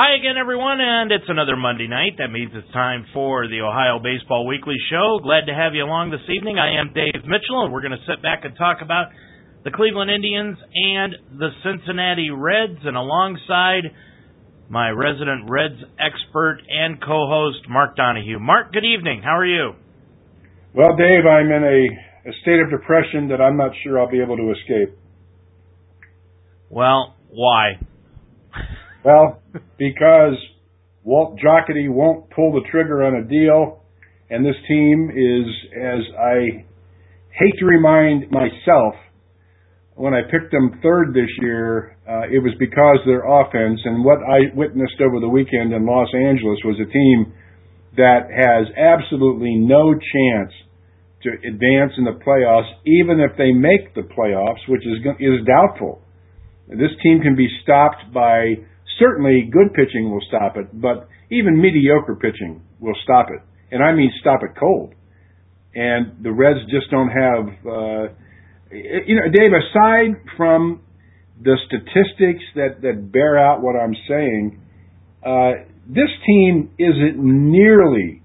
Hi again, everyone, and it's another Monday night. That means it's time for the Ohio Baseball Weekly Show. Glad to have you along this evening. I am Dave Mitchell, and we're going to sit back and talk about the Cleveland Indians and the Cincinnati Reds, and alongside my resident Reds expert and co-host, Mark Donahue. Mark, good evening. How are you? Well, Dave, I'm in a, a state of depression that I'm not sure I'll be able to escape. Well, why? Well, because Walt Jocketty won't pull the trigger on a deal, and this team is, as I hate to remind myself, when I picked them third this year, uh, it was because their offense and what I witnessed over the weekend in Los Angeles was a team that has absolutely no chance to advance in the playoffs, even if they make the playoffs, which is is doubtful. This team can be stopped by certainly good pitching will stop it, but even mediocre pitching will stop it, and I mean stop it cold. And the Reds just don't have, uh, you know, Dave. Aside from the statistics that that bear out what I'm saying, uh, this team isn't nearly.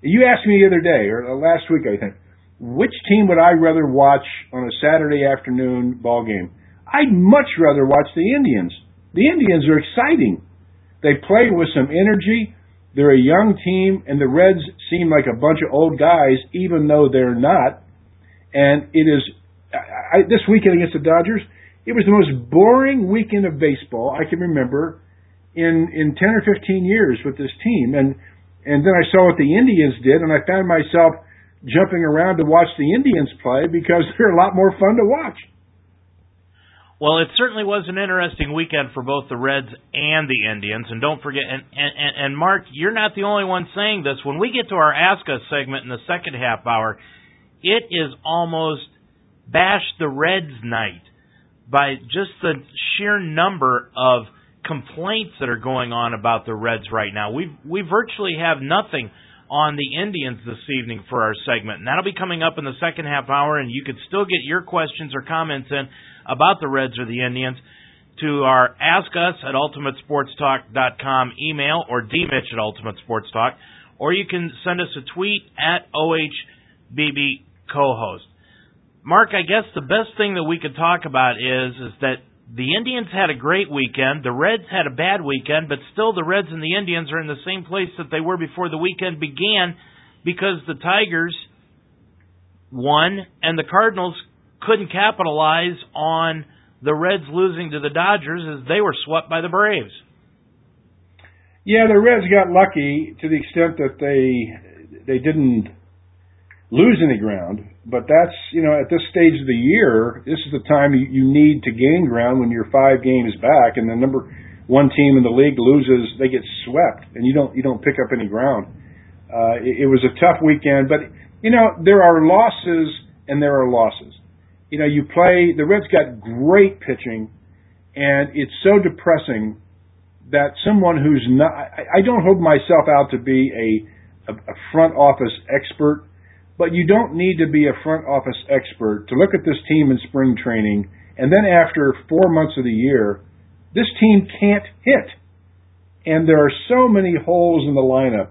You asked me the other day or last week, I think, which team would I rather watch on a Saturday afternoon ball game? I'd much rather watch the Indians the Indians are exciting. They play with some energy. They're a young team, and the Reds seem like a bunch of old guys, even though they're not. And it is I, this weekend against the Dodgers. It was the most boring weekend of baseball I can remember in in ten or fifteen years with this team. And and then I saw what the Indians did, and I found myself jumping around to watch the Indians play because they're a lot more fun to watch. Well, it certainly was an interesting weekend for both the Reds and the Indians. And don't forget, and, and, and Mark, you're not the only one saying this. When we get to our Ask Us segment in the second half hour, it is almost bash the Reds night by just the sheer number of complaints that are going on about the Reds right now. We we virtually have nothing on the Indians this evening for our segment, and that'll be coming up in the second half hour. And you can still get your questions or comments in about the Reds or the Indians to our Ask Us at UltimateSportsTalk.com email or DMitch at Ultimate Sports Talk, or you can send us a tweet at OHBB co-host. Mark, I guess the best thing that we could talk about is is that the Indians had a great weekend. The Reds had a bad weekend, but still the Reds and the Indians are in the same place that they were before the weekend began because the Tigers won and the Cardinals couldn't capitalize on the Reds losing to the Dodgers as they were swept by the Braves. Yeah, the Reds got lucky to the extent that they they didn't lose any ground. But that's you know at this stage of the year, this is the time you, you need to gain ground when you're five games back, and the number one team in the league loses, they get swept, and you don't you don't pick up any ground. Uh, it, it was a tough weekend, but you know there are losses and there are losses you know, you play, the Reds got great pitching, and it's so depressing that someone who's not, I, I don't hold myself out to be a, a, a front office expert, but you don't need to be a front office expert to look at this team in spring training, and then after four months of the year, this team can't hit. And there are so many holes in the lineup,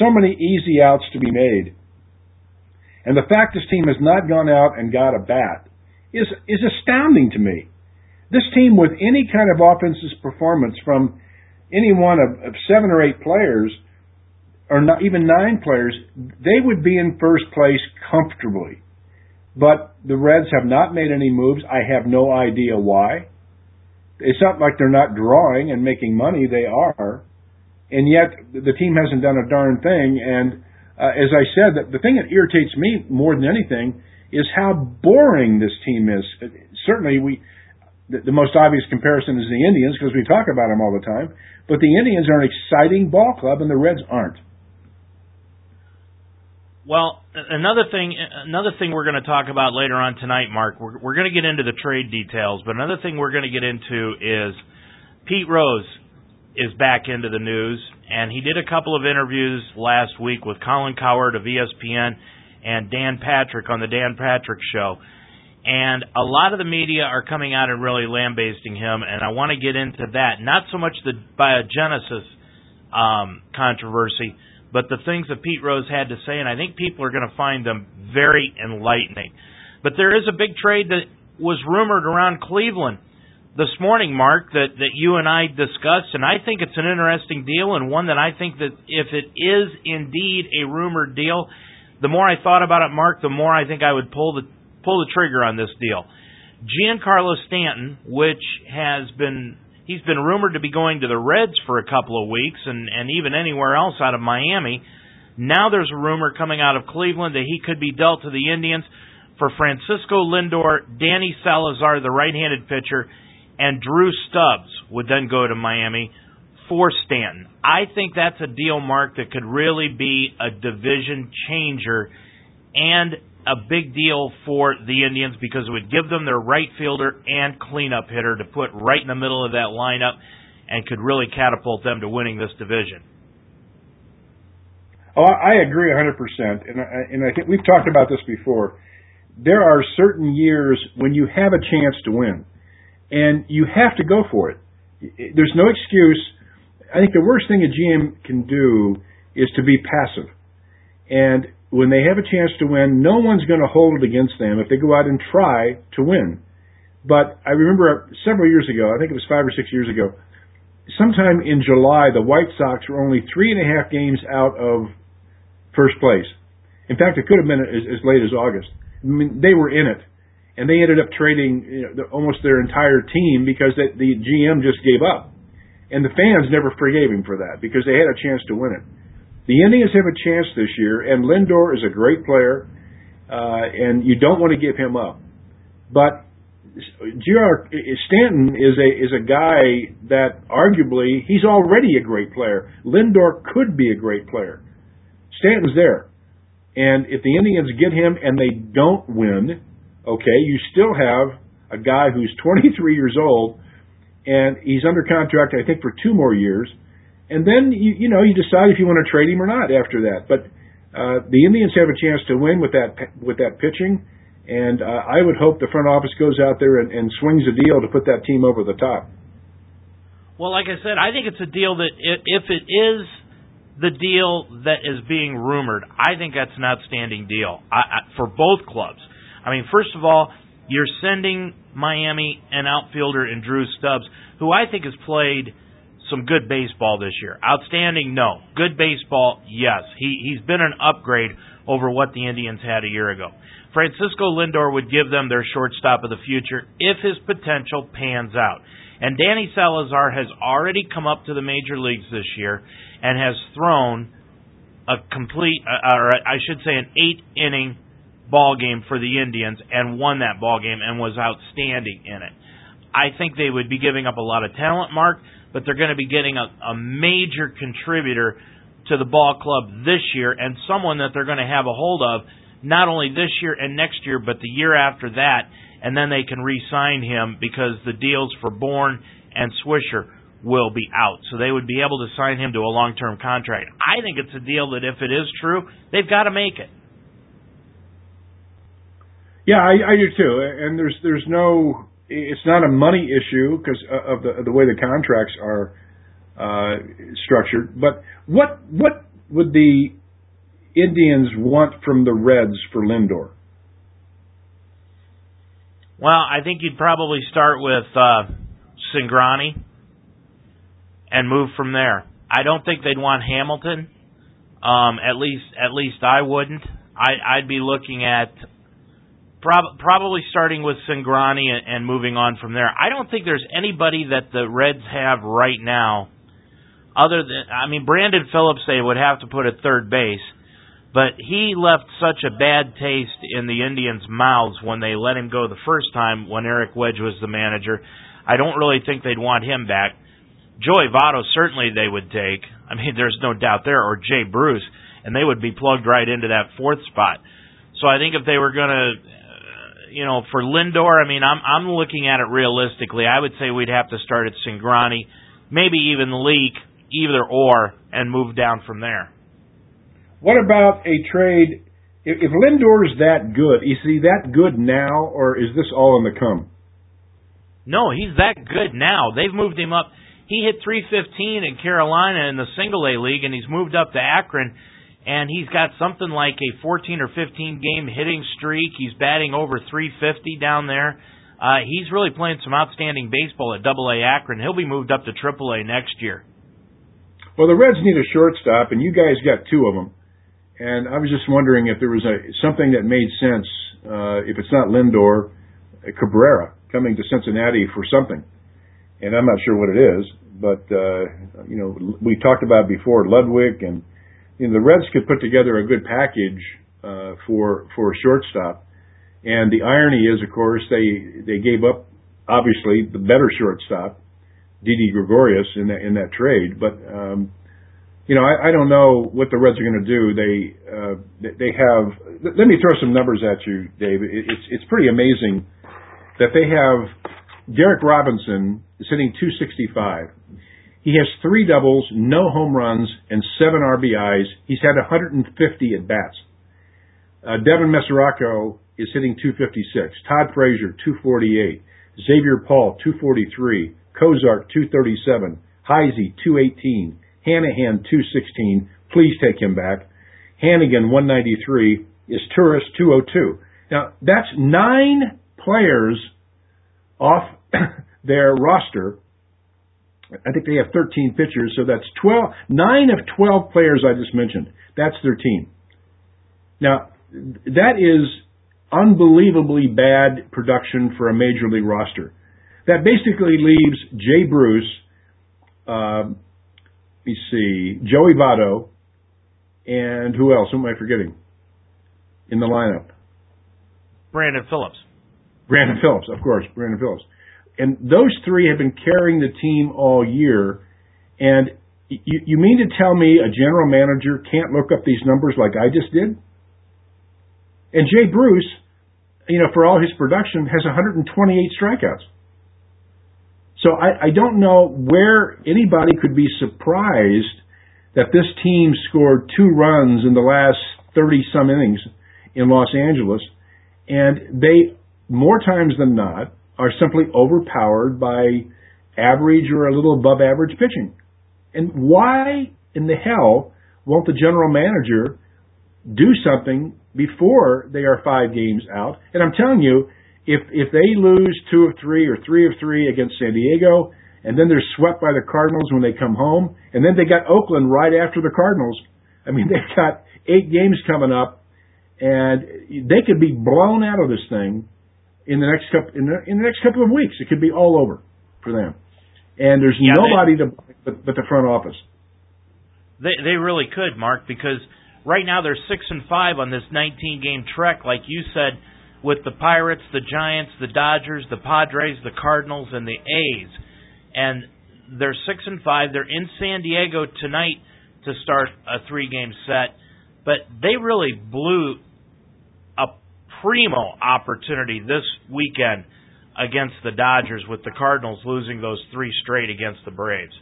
so many easy outs to be made. And the fact this team has not gone out and got a bat is is astounding to me. This team with any kind of offensive performance from any one of, of seven or eight players, or not even nine players, they would be in first place comfortably. But the Reds have not made any moves. I have no idea why. It's not like they're not drawing and making money. They are. And yet the team hasn't done a darn thing. And uh, as I said, that the thing that irritates me more than anything is how boring this team is. Certainly, we the, the most obvious comparison is the Indians because we talk about them all the time. But the Indians are an exciting ball club, and the Reds aren't. Well, another thing, another thing we're going to talk about later on tonight, Mark. We're, we're going to get into the trade details, but another thing we're going to get into is Pete Rose is back into the news, and he did a couple of interviews last week with Colin Cowherd of ESPN and Dan Patrick on the Dan Patrick Show. And a lot of the media are coming out and really lambasting him, and I want to get into that. Not so much the biogenesis um, controversy, but the things that Pete Rose had to say, and I think people are going to find them very enlightening. But there is a big trade that was rumored around Cleveland this morning, Mark, that, that you and I discussed, and I think it's an interesting deal and one that I think that if it is indeed a rumored deal, the more I thought about it, Mark, the more I think I would pull the pull the trigger on this deal. Giancarlo Stanton, which has been he's been rumored to be going to the Reds for a couple of weeks and and even anywhere else out of Miami. Now there's a rumor coming out of Cleveland that he could be dealt to the Indians for Francisco Lindor, Danny Salazar, the right-handed pitcher, and Drew Stubbs would then go to Miami for Stanton. I think that's a deal, Mark, that could really be a division changer and a big deal for the Indians because it would give them their right fielder and cleanup hitter to put right in the middle of that lineup and could really catapult them to winning this division. Oh, I agree 100%. And I, and I think we've talked about this before. There are certain years when you have a chance to win, and you have to go for it. There's no excuse. I think the worst thing a GM can do is to be passive. And when they have a chance to win, no one's going to hold it against them if they go out and try to win. But I remember several years ago, I think it was five or six years ago, sometime in July, the White Sox were only three and a half games out of first place. In fact, it could have been as, as late as August. I mean, they were in it, and they ended up trading you know, almost their entire team because the, the GM just gave up, and the fans never forgave him for that because they had a chance to win it. The Indians have a chance this year, and Lindor is a great player, uh, and you don't want to give him up. But Gr Stanton is a is a guy that arguably he's already a great player. Lindor could be a great player. Stanton's there, and if the Indians get him and they don't win, okay, you still have a guy who's 23 years old, and he's under contract I think for two more years and then you you know you decide if you want to trade him or not after that. But uh, the Indians have a chance to win with that with that pitching, and uh, I would hope the front office goes out there and, and swings a deal to put that team over the top. Well, like I said, I think it's a deal that if it is the deal that is being rumored, I think that's an outstanding deal I, I, for both clubs. I mean, first of all, you're sending Miami an outfielder in Drew Stubbs, who I think has played – some good baseball this year. Outstanding, no. Good baseball, yes. He he's been an upgrade over what the Indians had a year ago. Francisco Lindor would give them their shortstop of the future if his potential pans out. And Danny Salazar has already come up to the major leagues this year and has thrown a complete, uh, or I should say, an eight inning ball game for the Indians and won that ball game and was outstanding in it. I think they would be giving up a lot of talent, Mark but they're going to be getting a, a major contributor to the ball club this year and someone that they're going to have a hold of not only this year and next year, but the year after that, and then they can re-sign him because the deals for Bourn and Swisher will be out. So they would be able to sign him to a long-term contract. I think it's a deal that if it is true, they've got to make it. Yeah, I, I do too. And there's there's no it's not a money issue because of the the way the contracts are uh, structured. But what what would the Indians want from the Reds for Lindor? Well, I think you'd probably start with uh, Cingrani and move from there. I don't think they'd want Hamilton. Um, at least, at least I wouldn't. I, I'd be looking at Prob- probably starting with Cingrani and, and moving on from there. I don't think there's anybody that the Reds have right now, other than I mean Brandon Phillips. They would have to put at third base, but he left such a bad taste in the Indians' mouths when they let him go the first time when Eric Wedge was the manager. I don't really think they'd want him back. Joey Votto certainly they would take. I mean, there's no doubt there, or Jay Bruce, and they would be plugged right into that fourth spot. So I think if they were going to you know, for Lindor, I mean, I'm I'm looking at it realistically. I would say we'd have to start at Cingrani, maybe even Leake, either or, and move down from there. What about a trade if, if Lindor's that good, is he that good now, or is this all in the come? No, he's that good now. They've moved him up. He hit 315 in Carolina in the single A league, and he's moved up to Akron, and he's got something like a 14 or 15 game hitting streak. He's batting over 350 down there. Uh, he's really playing some outstanding baseball at Double A Akron. He'll be moved up to Triple A next year. Well, the Reds need a shortstop, and you guys got two of them. And I was just wondering if there was a something that made sense. Uh, if it's not Lindor, Cabrera coming to Cincinnati for something, and I'm not sure what it is. But uh, you know, we talked about before Ludwick, and you know, the Reds could put together a good package uh, for for a shortstop. And the irony is, of course, they they gave up obviously the better shortstop, Didi Gregorius, in that in that trade. But um, you know, I, I don't know what the Reds are going to do. They uh, they have. Let me throw some numbers at you, Dave. It's it's pretty amazing that they have Derrick Robinson sitting 265. He has three doubles, no home runs, and seven RBIs. He's had 150 at bats. Uh, Devin Mesoraco is hitting 256. Todd Frazier 248. Xavier Paul 243. Cozart 237. Heisey 218. Hannahan 216. Please take him back. Hanigan 193 is Tourist 202. Now that's nine players off their roster. I think they have 13 pitchers, so that's 12, nine of 12 players I just mentioned. That's their team. Now, that is unbelievably bad production for a major league roster. That basically leaves Jay Bruce, uh, let me see, Joey Votto, and who else? Who am I forgetting in the lineup? Brandon Phillips. Brandon Phillips, of course, Brandon Phillips. And those three have been carrying the team all year. And you, you mean to tell me a general manager can't look up these numbers like I just did? And Jay Bruce, you know, for all his production, has 128 strikeouts. So I, I don't know where anybody could be surprised that this team scored two runs in the last 30 some innings in Los Angeles. And they, more times than not, are simply overpowered by average or a little above average pitching. And why in the hell won't the general manager do something before they are five games out? And I'm telling you, if if they lose two of three or three of three against San Diego, and then they're swept by the Cardinals when they come home, and then they got Oakland right after the Cardinals. I mean, they've got eight games coming up, and they could be blown out of this thing in the next couple in the, in the next couple of weeks. It could be all over for them, and there's yeah, nobody they, to but, but the front office. They they really could, Mark, because right now they're six and five on this 19 game trek, like you said with the Pirates, the Giants, the Dodgers, the Padres, the Cardinals, and the A's. And they're six and five. They're in San Diego tonight to start a three game set. But they really blew primo opportunity this weekend against the Dodgers with the Cardinals losing those three straight against the Braves.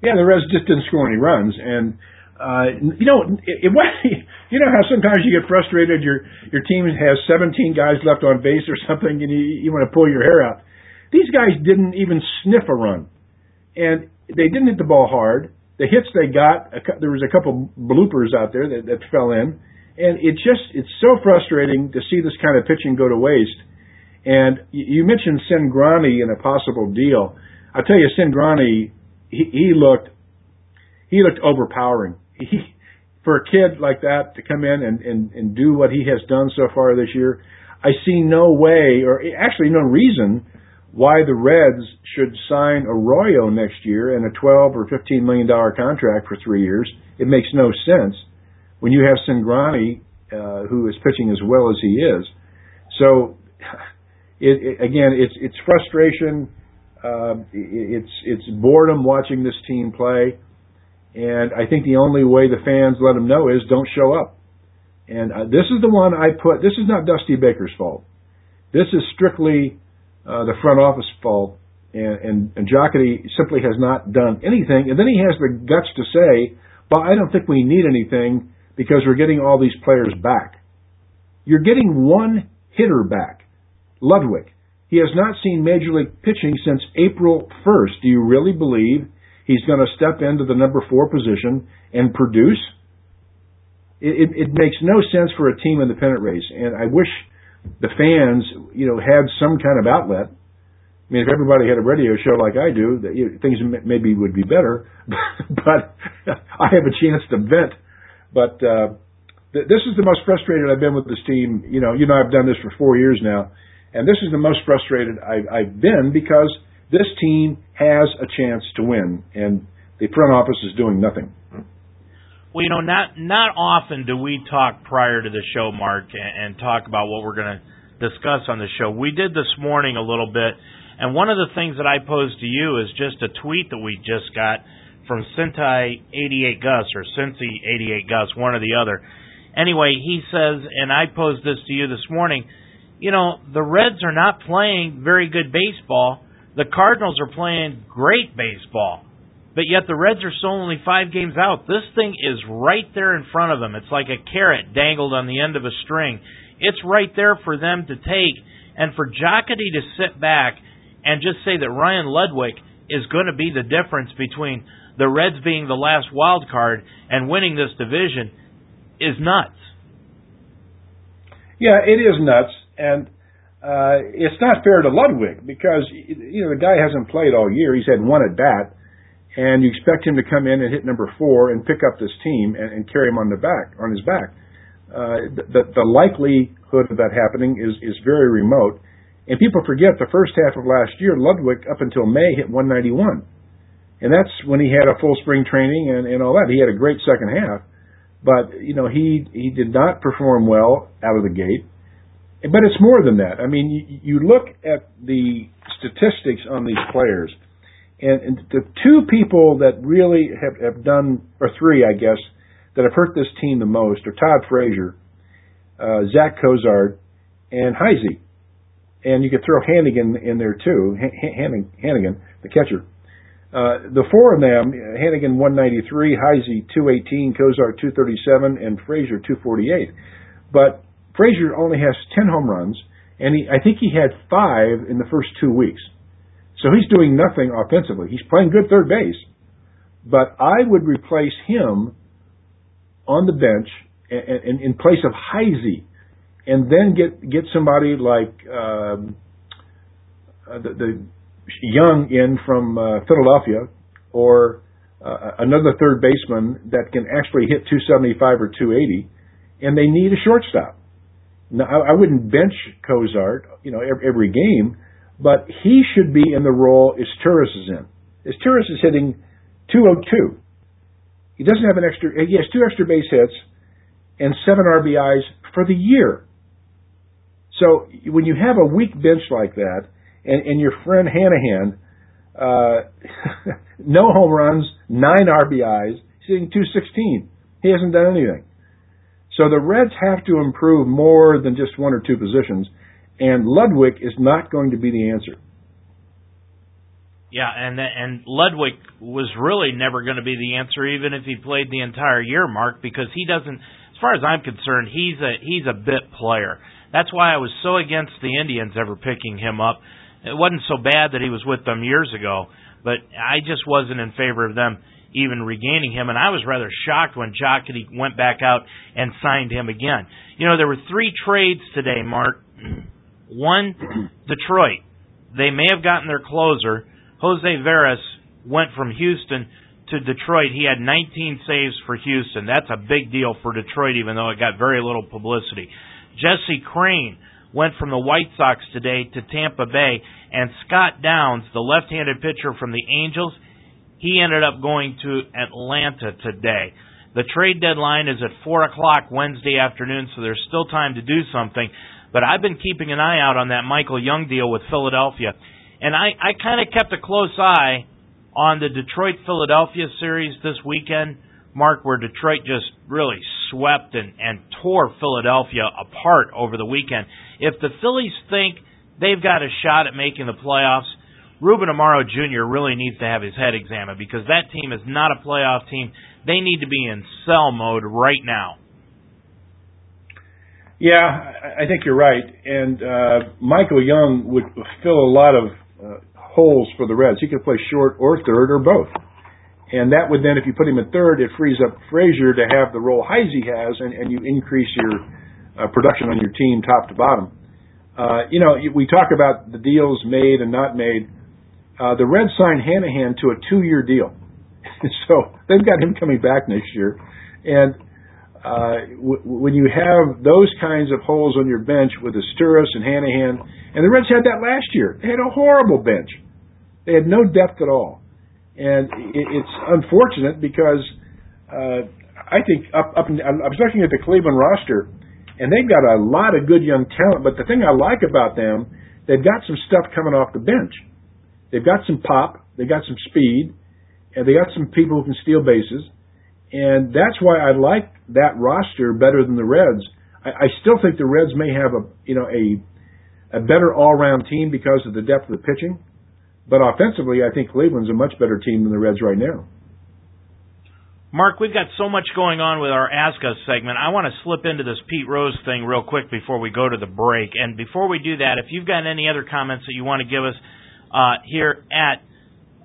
Yeah, the Reds just didn't score any runs, and uh, you know, it, it, you know how sometimes you get frustrated. Your your team has 17 guys left on base or something, and you, you want to pull your hair out. These guys didn't even sniff a run, and they didn't hit the ball hard. The hits they got, there was a couple bloopers out there that, that fell in, and it just it's so frustrating to see this kind of pitching go to waste. And you mentioned Cingrani and a possible deal. I tell you, Cingrani, he, he looked he looked overpowering he for a kid like that to come in and, and, and do what he has done so far this year, I see no way, or eh, actually no reason, why the Reds should sign Arroyo next year in a 12 or 15 million dollar contract for three years. It makes no sense when you have Cingrani, uh, who is pitching as well as he is. So, it, it, again, it's it's frustration. Uh, it, it's it's boredom watching this team play. And I think the only way the fans let them know is don't show up. And uh, this is the one I put. This is not Dusty Baker's fault. This is strictly uh, the front office fault. And, and, and Jocketty simply has not done anything. And then he has the guts to say, "Well, I don't think we need anything because we're getting all these players back. You're getting one hitter back, Ludwick. He has not seen major league pitching since April 1st. Do you really believe he's going to step into the number four position and produce? It, it, it makes no sense for a team in the pennant race, and I wish the fans, you know, had some kind of outlet. I mean, if everybody had a radio show like I do, that you know, things maybe would be better. but I have a chance to vent. But uh, th- this is the most frustrated I've been with this team. You know, you know, I've done this for four years now and this is the most frustrated I've, I've been because this team has a chance to win, and the front office is doing nothing. Well, you know, not not often do we talk prior to the show, Mark, and, and talk about what we're going to discuss on the show. We did this morning a little bit, and one of the things that I posed to you is just a tweet that we just got from Cintai 88 Gus or Cincy 88 Gus, one or the other. Anyway, he says, and I posed this to you this morning you know, the Reds are not playing very good baseball. The Cardinals are playing great baseball. But yet the Reds are still only five games out. This thing is right there in front of them. It's like a carrot dangled on the end of a string. It's right there for them to take. And for Jocketty to sit back and just say that Ryan Ludwick is going to be the difference between the Reds being the last wild card and winning this division is nuts. Yeah, it is nuts and uh, it's not fair to Ludwick because you know the guy hasn't played all year. He's had one at bat, and you expect him to come in and hit number four and pick up this team and, and carry him on the back on his back. Uh, the, the likelihood of that happening is is very remote. And people forget the first half of last year, Ludwick up until May hit 191, and that's when he had a full spring training and, and all that. He had a great second half, but you know he he did not perform well out of the gate but it's more than that. I mean, you, you look at the statistics on these players, and, and the two people that really have, have done, or three, I guess, that have hurt this team the most are Todd Frazier, uh, Zach Cozart, and Heisey. And you could throw Hanigan in there too, Hanigan, the catcher. Uh, the four of them, Hanigan 193, Heisey 218, Cozart 237, and Frazier 248. But Frazier only has 10 home runs, and he, I think he had five in the first two weeks. So he's doing nothing offensively. He's playing good third base, but I would replace him on the bench in, in place of Heisey, and then get get somebody like um, uh, the, the Young in from uh, Philadelphia, or uh, another third baseman that can actually hit 275 or 280, and they need a shortstop. Now, I, I wouldn't bench Cozart, you know, every, every game, but he should be in the role as Izturis is in. As Izturis is hitting 202. He doesn't have an extra, he has two extra base hits and seven RBIs for the year. So when you have a weak bench like that, and, and your friend Hannahan, uh, no home runs, nine RBIs, he's hitting 216. He hasn't done anything. So the Reds have to improve more than just one or two positions, and Ludwick is not going to be the answer. Yeah, and and Ludwick was really never going to be the answer, even if he played the entire year, Mark, because he doesn't. As far as I'm concerned, he's a he's a bit player. That's why I was so against the Indians ever picking him up. It wasn't so bad that he was with them years ago, but I just wasn't in favor of them even regaining him. And I was rather shocked when Jocketty went back out and signed him again. You know, there were three trades today, Mark. One, Detroit. They may have gotten their closer. Jose Veras went from Houston to Detroit. He had 19 saves for Houston. That's a big deal for Detroit, even though it got very little publicity. Jesse Crain went from the White Sox today to Tampa Bay, and Scott Downs, the left-handed pitcher from the Angels, he ended up going to Atlanta today. The trade deadline is at 4 o'clock Wednesday afternoon, so there's still time to do something. But I've been keeping an eye out on that Michael Young deal with Philadelphia. And I, I kind of kept a close eye on the Detroit Philadelphia series this weekend, Mark, where Detroit just really swept and, and tore Philadelphia apart over the weekend. If the Phillies think they've got a shot at making the playoffs, Ruben Amaro Jr. really needs to have his head examined because that team is not a playoff team. They need to be in sell mode right now. Yeah, I think you're right. And uh, Michael Young would fill a lot of uh, holes for the Reds. He could play short or third or both. And that would then, if you put him at third, it frees up Frazier to have the role Heisey has, and, and you increase your uh, production on your team top to bottom. Uh, you know, we talk about the deals made and not made. Uh, the Reds signed Hannahan to a two-year deal, so they've got him coming back next year. And uh, w- when you have those kinds of holes on your bench with Izturis and Hannahan, and the Reds had that last year. They had a horrible bench. They had no depth at all, and it, it's unfortunate because uh, I think up up. In, I was looking at the Cleveland roster, and they've got a lot of good young talent. But the thing I like about them, they've got some stuff coming off the bench. They've got some pop. They got some speed, and they got some people who can steal bases and that's why I like that roster better than the Reds. I, I still think the Reds may have a you know a a better all round team because of the depth of the pitching, but offensively, I think Cleveland's a much better team than the Reds right now. Mark, we've got so much going on with our Ask Us segment. I want to slip into this Pete Rose thing real quick before we go to the break. And before we do that, if you've got any other comments that you want to give us uh, here at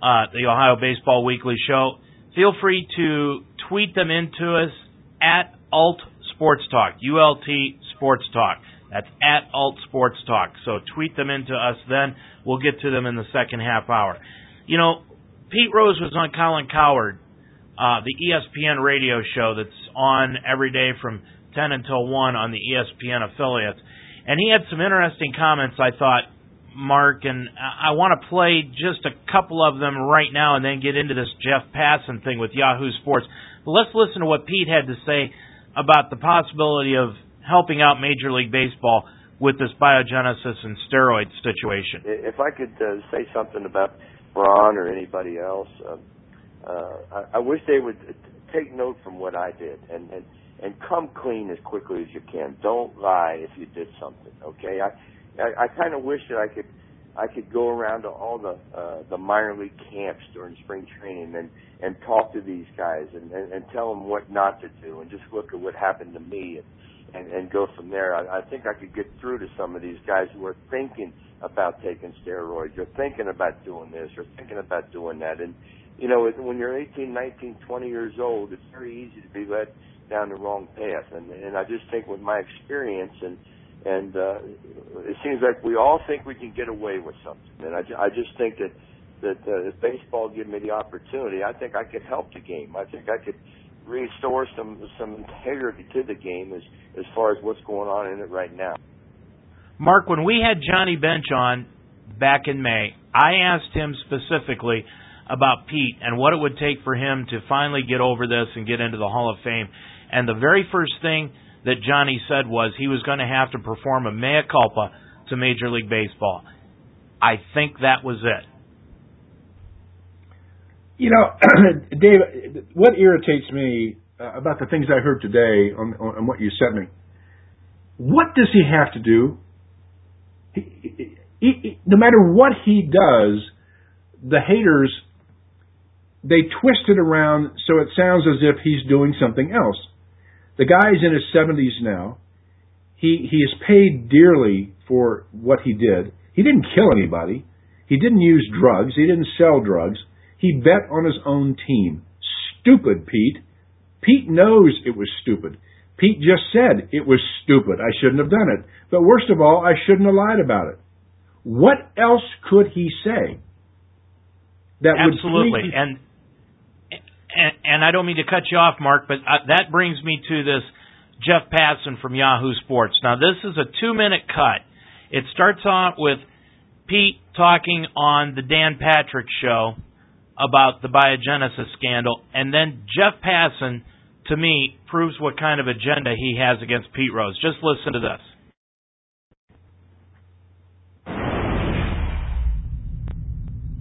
uh, the Ohio Baseball Weekly Show, feel free to tweet them into us at Alt Sports Talk, ULT Sports Talk. That's at Alt Sports Talk. So tweet them into us then. We'll get to them in the second half hour. You know, Pete Rose was on Colin Cowherd, uh, the ESPN radio show that's on every day from 10 until 1 on the ESPN affiliates. And he had some interesting comments, I thought, Mark, and I want to play just a couple of them right now and then get into this Jeff Passan thing with Yahoo Sports. But let's listen to what Pete had to say about the possibility of helping out Major League Baseball with this biogenesis and steroid situation. If I could uh, say something about Ron or anybody else, uh, uh, I, I wish they would take note from what I did and, and and come clean as quickly as you can. Don't lie if you did something. Okay, I I, I kind of wish that I could I could go around to all the uh, the minor league camps during spring training and and talk to these guys and, and and tell them what not to do and just look at what happened to me and and, and go from there. I, I think I could get through to some of these guys who are thinking about taking steroids or thinking about doing this or thinking about doing that. And you know, when you're 18, 19, 20 years old, it's very easy to be led down the wrong path. And and I just think with my experience and and uh, it seems like we all think we can get away with something. And I, I just think that that uh, if baseball gave me the opportunity, I think I could help the game. I think I could restore some some integrity to the game as as far as what's going on in it right now. Mark, when we had Johnny Bench on back in May, I asked him specifically about Pete and what it would take for him to finally get over this and get into the Hall of Fame. And the very first thing that Johnny said was he was going to have to perform a mea culpa to Major League Baseball. I think that was it. You know, Dave, what irritates me uh, about the things I heard today on, on, what you sent me, what does he have to do? He, he, he, no matter what he does, the haters they twist it around so it sounds as if he's doing something else. The guy's in his 70s now. He he is paid dearly for what he did. He didn't kill anybody. He didn't use drugs. He didn't sell drugs. He bet on his own team. Stupid, Pete. Pete knows it was stupid. Pete just said it was stupid. I shouldn't have done it. But worst of all, I shouldn't have lied about it. What else could he say? That Absolutely. Would and and, and I don't mean to cut you off, Mark, but uh, that brings me to this Jeff Passan from Yahoo Sports. Now, this is a two minute cut. It starts off with Pete talking on the Dan Patrick show about the biogenesis scandal, and then Jeff Passan, to me, proves what kind of agenda he has against Pete Rose. Just listen to this.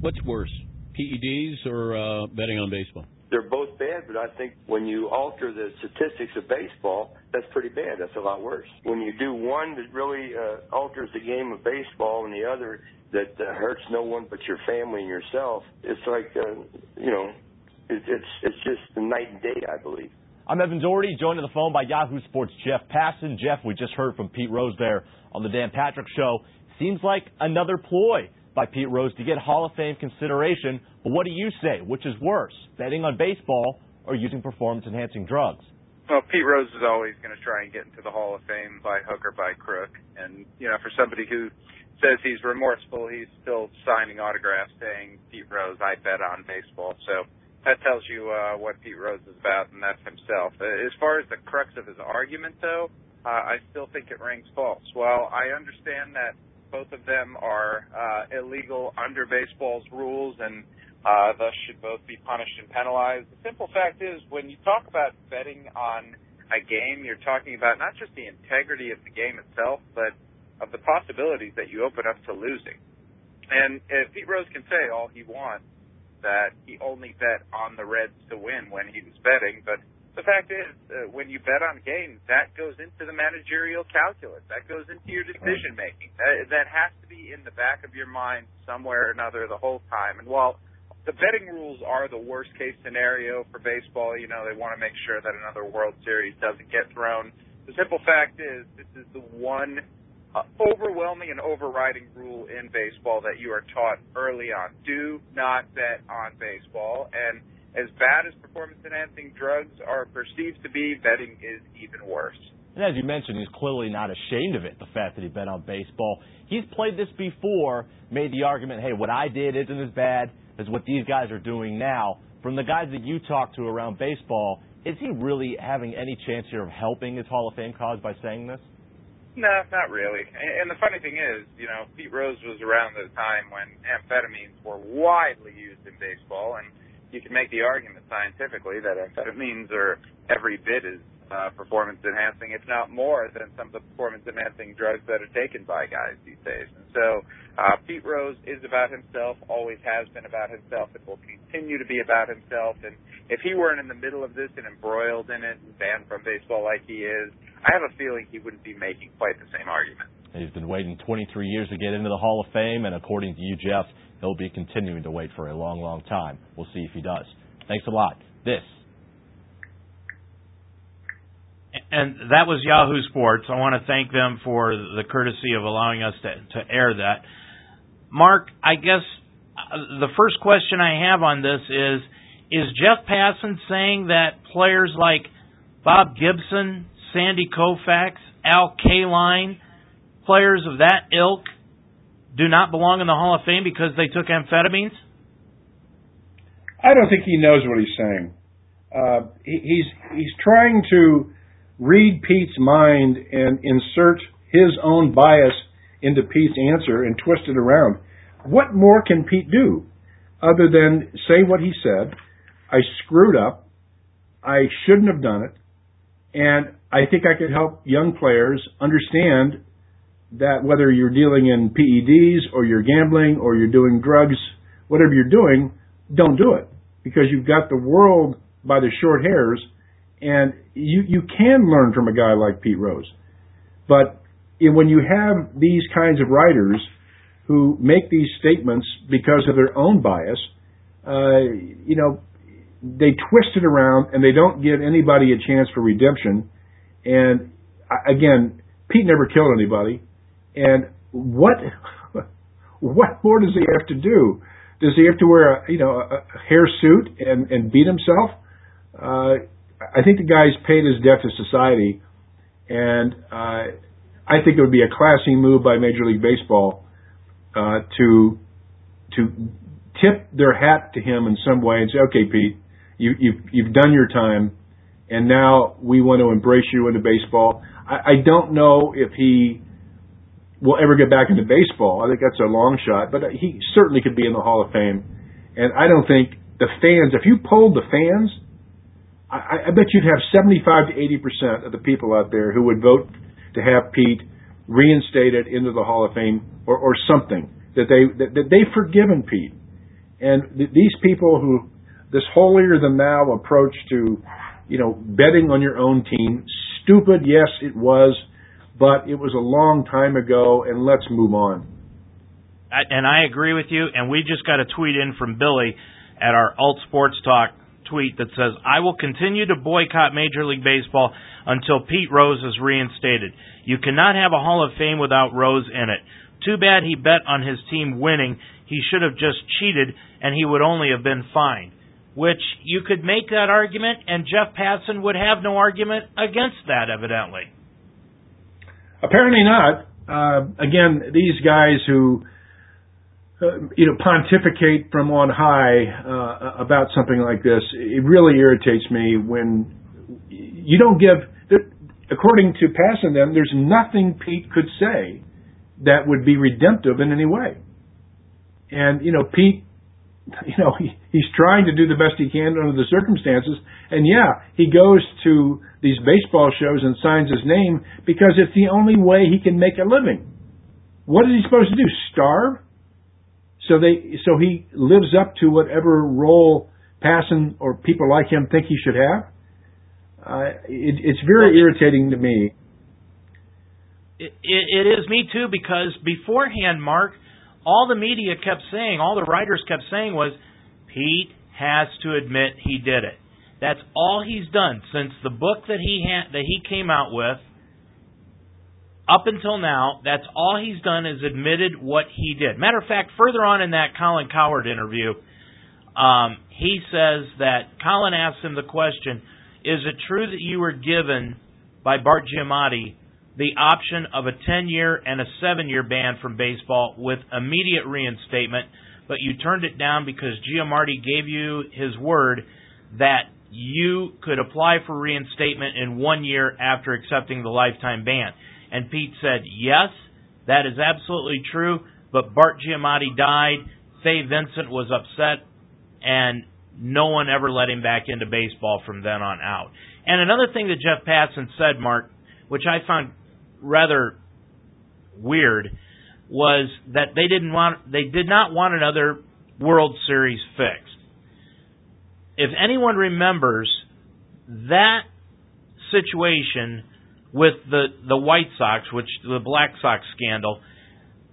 What's worse, PEDs or uh, betting on baseball? They're both bad, but I think when you alter the statistics of baseball, that's pretty bad. That's a lot worse. When you do one that really uh, alters the game of baseball and the other that uh, hurts no one but your family and yourself, it's like uh, you know, it, it's it's just night and day. I believe. I'm Evan Doherty, joined on the phone by Yahoo Sports' Jeff Passan. Jeff, we just heard from Pete Rose there on the Dan Patrick Show. Seems like another ploy by Pete Rose to get Hall of Fame consideration. But what do you say? Which is worse, betting on baseball or using performance enhancing drugs? Well, Pete Rose is always going to try and get into the Hall of Fame by hook or by crook. And, you know, for somebody who says he's remorseful, he's still signing autographs saying, Pete Rose, I bet on baseball. So that tells you uh, what Pete Rose is about, and that's himself. As far as the crux of his argument, though, uh, I still think it rings false. While I understand that both of them are uh, illegal under baseball's rules and uh, thus should both be punished and penalized, the simple fact is when you talk about betting on a game, you're talking about not just the integrity of the game itself, but of the possibilities that you open up to losing. And if Pete Rose can say all he wants that he only bet on the Reds to win when he was betting, but the fact is, uh, when you bet on games, that goes into the managerial calculus. That goes into your decision making. That, that has to be in the back of your mind somewhere or another the whole time. And while the betting rules are the worst case scenario for baseball, you know, they want to make sure that another World Series doesn't get thrown. The simple fact is, this is the one uh, overwhelming and overriding rule in baseball that you are taught early on. Do not bet on baseball. And as bad as performance enhancing drugs are perceived to be, betting is even worse. And as you mentioned, he's clearly not ashamed of it, the fact that he bet on baseball. He's played this before, made the argument, hey, what I did isn't as bad as what these guys are doing now. From the guys that you talk to around baseball, is he really having any chance here of helping his Hall of Fame cause by saying this? No, not really. And the funny thing is, you know, Pete Rose was around at a time when amphetamines were widely used in baseball, and you can make the argument scientifically that amphetamines are every bit as uh, performance enhancing, if not more, than some of the performance enhancing drugs that are taken by guys these days. And so, uh, Pete Rose is about himself, always has been about himself, and will continue to be about himself. And if he weren't in the middle of this and embroiled in it and banned from baseball like he is, I have a feeling he wouldn't be making quite the same argument. He's been waiting 23 years to get into the Hall of Fame, and according to you, Jeff, he'll be continuing to wait for a long, long time. We'll see if he does. Thanks a lot. This. And that was Yahoo Sports. I want to thank them for the courtesy of allowing us to, to air that. Mark, I guess uh, the first question I have on this is Is Jeff Passan saying that players like Bob Gibson, Sandy Koufax, Al Kaline, players of that ilk do not belong in the Hall of Fame because they took amphetamines? I don't think he knows what he's saying. Uh, he, he's he's trying to read Pete's mind and insert his own bias into Pete's answer and twist it around. What more can Pete do other than say what he said? I screwed up. I shouldn't have done it. And I think I could help young players understand that whether you're dealing in PEDs or you're gambling or you're doing drugs, whatever you're doing, don't do it because you've got the world by the short hairs and you, you can learn from a guy like Pete Rose. But when you have these kinds of writers who make these statements because of their own bias, uh, you know, they twist it around and they don't give anybody a chance for redemption. And again, Pete never killed anybody. And what what more does he have to do? Does he have to wear a you know a, hair suit and and beat himself? Uh, I think the guy's paid his debt to society, and uh, I think it would be a classy move by Major League Baseball uh, to to tip their hat to him in some way and say, "Okay, Pete, you, you've you've done your time, and now we want to embrace you into baseball. I, I don't know if he will ever get back into baseball. I think that's a long shot, but he certainly could be in the Hall of Fame. And I don't think the fans, if you polled the fans, I, I bet you'd have 75 to 80 percent of the people out there who would vote to have Pete reinstated into the Hall of Fame or, or something that they that, that they've forgiven Pete. And th- these people who this holier than thou approach to, you know, betting on your own team. Stupid, yes, it was, but it was a long time ago, and let's move on. And I agree with you. And we just got a tweet in from Billy at our Alt Sports Talk tweet that says, I will continue to boycott Major League Baseball until Pete Rose is reinstated. You cannot have a Hall of Fame without Rose in it. Too bad he bet on his team winning. He should have just cheated and he would only have been fined. Which you could make that argument, and Jeff Passan would have no argument against that, evidently. Apparently not. Uh, again, these guys who uh, you know pontificate from on high uh, about something like this, it really irritates me when you don't give. According to Passan, them, there's nothing Pete could say that would be redemptive in any way. And you know, Pete you know, he, he's trying to do the best he can under the circumstances. And yeah, he goes to these baseball shows and signs his name because it's the only way he can make a living. What is he supposed to do? Starve? So they, so he lives up to whatever role Passan or people like him think he should have. Uh, it, it's very irritating to me. It, it, it is me too because beforehand, Mark, all the media kept saying, all the writers kept saying was, Pete has to admit he did it. That's all he's done since the book that he ha- that he came out with. Up until now, that's all he's done is admitted what he did. Matter of fact, further on in that Colin Cowherd interview, um, he says that Colin asked him the question: Is it true that you were given by Bart Giamatti the option of a 10 year and a 7 year ban from baseball with immediate reinstatement, but you turned it down because Giamatti gave you his word that you could apply for reinstatement in one year after accepting the lifetime ban. And Pete said, Yes, that is absolutely true, but Bart Giamatti died. Fay Vincent was upset, and no one ever let him back into baseball from then on out. And another thing that Jeff Passan said, Mark, which I found rather weird was that they didn't want they did not want another World Series fixed. If anyone remembers that situation with the the White Sox, which the Black Sox scandal,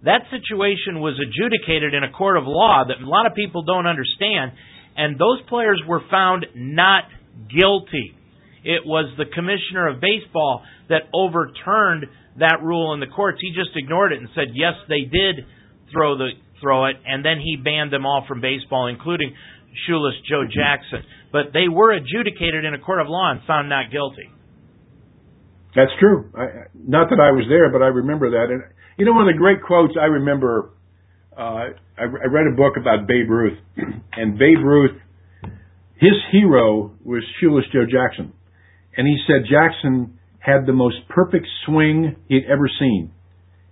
that situation was adjudicated in a court of law that a lot of people don't understand, and those players were found not guilty. It was the commissioner of baseball that overturned that rule in the courts. He just ignored it and said, yes, they did throw the throw it, and then he banned them all from baseball, including shoeless Joe Jackson. But they were adjudicated in a court of law and found not guilty. That's true. I, not that I was there, but I remember that. And you know, one of the great quotes I remember. Uh, I, I read a book about Babe Ruth, and Babe Ruth, his hero was shoeless Joe Jackson, and he said Jackson had the most perfect swing he'd ever seen.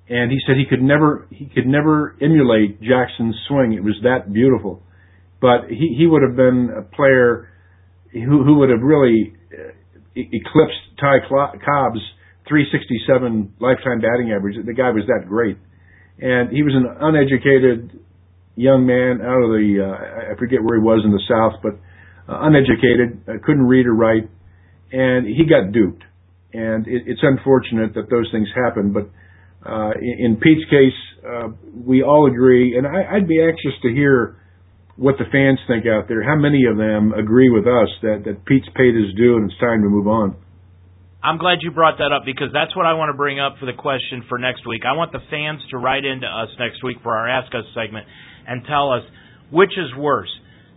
And he said he could never he could never emulate Jackson's swing. It was that beautiful. But he he would have been a player who who would have really uh, eclipsed Ty Cobb's 367 lifetime batting average. The guy was that great. And he was an uneducated young man out of the uh, I forget where he was in the South, but uh, uneducated, uh, couldn't read or write, and he got duped and it, it's unfortunate that those things happen. But uh, in, in Pete's case, uh, we all agree, and I, I'd be anxious to hear what the fans think out there. How many of them agree with us that that Pete's paid his due and it's time to move on? I'm glad you brought that up because that's what I want to bring up for the question for next week. I want the fans to write into us next week for our Ask Us segment and tell us which is worse.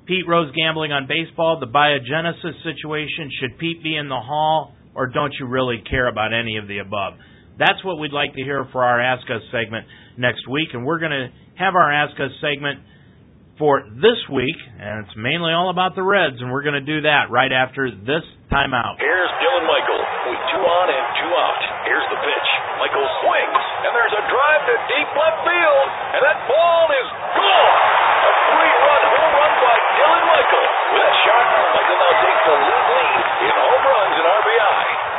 Pete Rose gambling on baseball, the biogenesis situation. Should Pete be in the hall? Or don't you really care about any of the above? That's what we'd like to hear for our Ask Us segment next week, and we're going to have our Ask Us segment for this week, and it's mainly all about the Reds, and we're going to do that right after this timeout. Here's Dylan Michael with two on and two out. Here's the pitch. Michael swings, and there's a drive to deep left field, and that ball is gone. A three-run home run by Dylan Michael. With that shot, Michael now takes the lead in home RBI.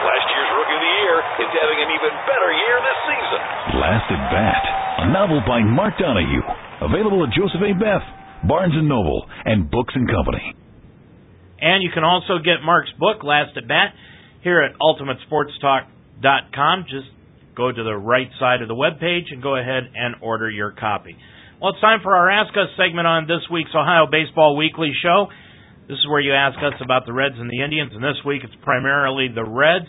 Last year's Rookie of the Year is having an even better year this season. Last at Bat, a novel by Mark Donahue. Available at Joseph A. Beth, Barnes & Noble, and Books & Company. And you can also get Mark's book, Last at Bat, here at UltimateSportsTalk.com. Just go to the right side of the web page and go ahead and order your copy. Well, it's time for our Ask Us segment on this week's Ohio Baseball Weekly show. This is where you ask us about the Reds and the Indians, and this week it's primarily the Reds.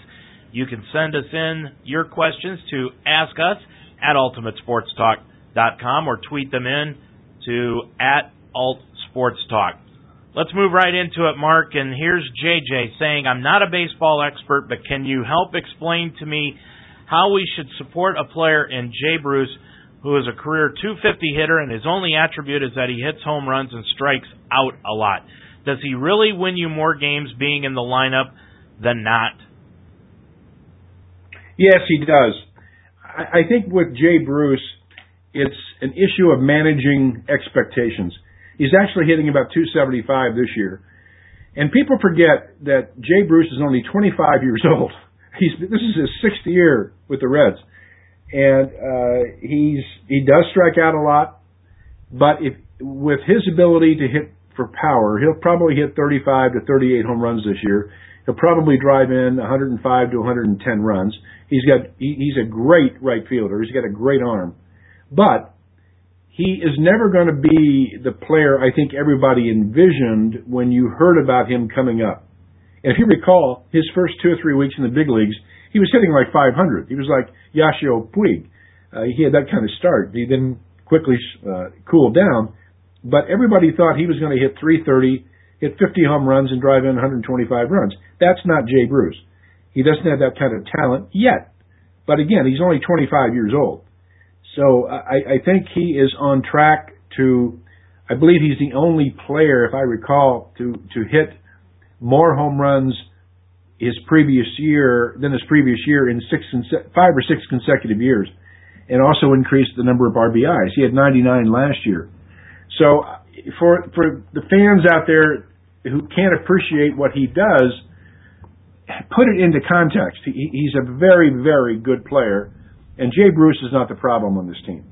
You can send us in your questions to ask us at ultimatesportstalk.com or tweet them in to at altsportstalk. Let's move right into it, Mark. And here's JJ saying, I'm not a baseball expert, but can you help explain to me how we should support a player in Jay Bruce who is a career 250 hitter and his only attribute is that he hits home runs and strikes out a lot? Does he really win you more games being in the lineup than not? Yes, he does. I think with Jay Bruce, it's an issue of managing expectations. He's actually hitting about 275 this year. And people forget that Jay Bruce is only 25 years old. He's this is his sixth year with the Reds, and uh, he's he does strike out a lot, but if with his ability to hit for power, he'll probably hit 35 to 38 home runs this year. He'll probably drive in 105 to 110 runs. He's got he, he's a great right fielder. He's got a great arm, but he is never going to be the player I think everybody envisioned when you heard about him coming up. And if you recall, his first two or three weeks in the big leagues, he was hitting like 500. He was like Yasiel Puig. Uh, he had that kind of start. He then quickly uh, cooled down, but everybody thought he was going to hit 330, hit 50 home runs, and drive in 125 runs. That's not Jay Bruce. He doesn't have that kind of talent yet. But again, he's only 25 years old. So I, I think he is on track to. I believe he's the only player, if I recall, to to hit more home runs his previous year than his previous year in six five or six consecutive years, and also increased the number of RBIs. He had 99 last year. So for for the fans out there who can't appreciate what he does, put it into context. He, he's a very very good player and Jay Bruce is not the problem on this team.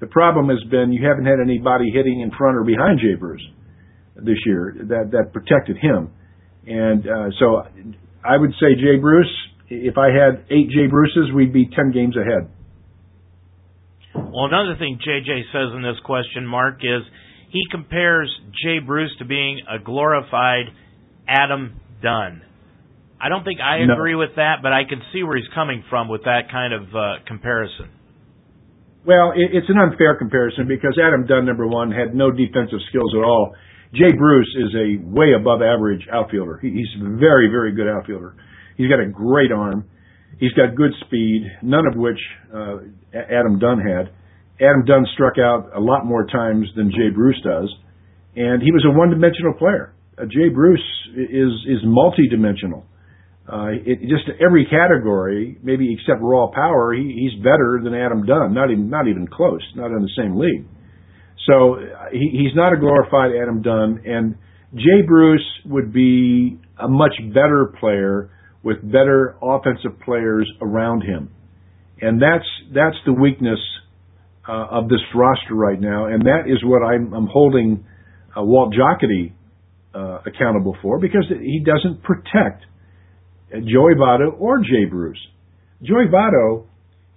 The problem has been you haven't had anybody hitting in front or behind Jay Bruce this year that that protected him. And uh, so I would say Jay Bruce. If I had eight Jay Bruces, we'd be ten games ahead. Well, another thing JJ says in this question, Mark, is he compares Jay Bruce to being a glorified Adam Dunn. I don't think I agree no. with that, but I can see where he's coming from with that kind of uh, comparison. Well, it, it's an unfair comparison because Adam Dunn, number one, had no defensive skills at all. Jay Bruce is a way above average outfielder. He, he's a very, very good outfielder. He's got a great arm. He's got good speed, none of which uh, Adam Dunn had. Adam Dunn struck out a lot more times than Jay Bruce does, and he was a one-dimensional player. Uh, Jay Bruce is is multi-dimensional. Uh, it, just every category, maybe except raw power, he, he's better than Adam Dunn. Not even not even close. Not in the same league. So uh, he, he's not a glorified Adam Dunn, and Jay Bruce would be a much better player with better offensive players around him, and that's that's the weakness uh, of this roster right now, and that is what I'm, I'm holding uh, Walt Jocketty uh, accountable for because he doesn't protect Joey Votto or Jay Bruce. Joey Votto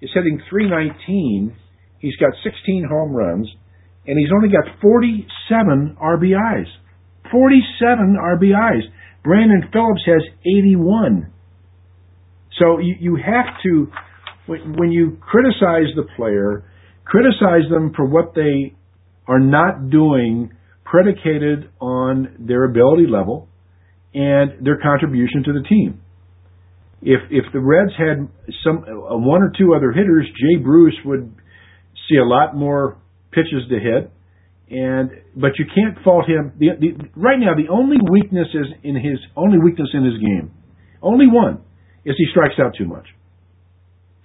is hitting 319. He's got 16 home runs, and he's only got 47 RBIs. 47 RBIs. Brandon Phillips has 81. So you, you have to, when, when you criticize the player, criticize them for what they are not doing predicated on their ability level and their contribution to the team. If if the Reds had some uh, one or two other hitters, Jay Bruce would see a lot more pitches to hit. And but you can't fault him. The, the, right now, the only weakness is in his only weakness in his game, only one, is he strikes out too much.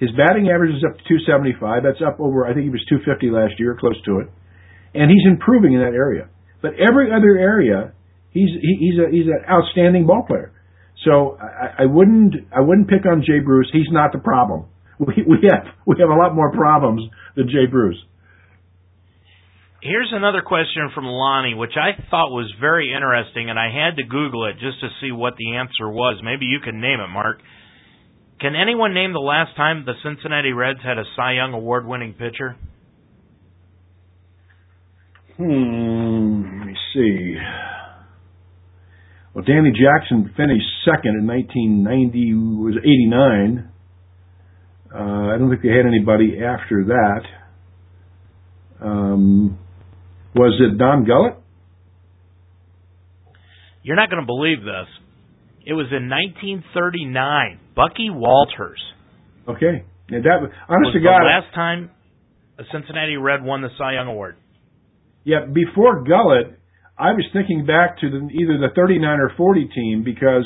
His batting average is up to 275. That's up over I think he was 250 last year, close to it, and he's improving in that area. But every other area, he's he, he's a he's an outstanding ball player. So I, I wouldn't I wouldn't pick on Jay Bruce. He's not the problem. We we have we have a lot more problems than Jay Bruce. Here's another question from Lonnie, which I thought was very interesting, and I had to Google it just to see what the answer was. Maybe you can name it, Mark. Can anyone name the last time the Cincinnati Reds had a Cy Young award winning pitcher? Hmm, let me see. Well, Danny Jackson finished second in 1990 was 89. Uh, I don't think they had anybody after that. Um, was it Don Gullett? You're not going to believe this. It was in 1939. Bucky Walters. Okay. That honest was to God, the last time a Cincinnati Red won the Cy Young Award. Yeah, before Gullett, I was thinking back to the, either the 39 or 40 team because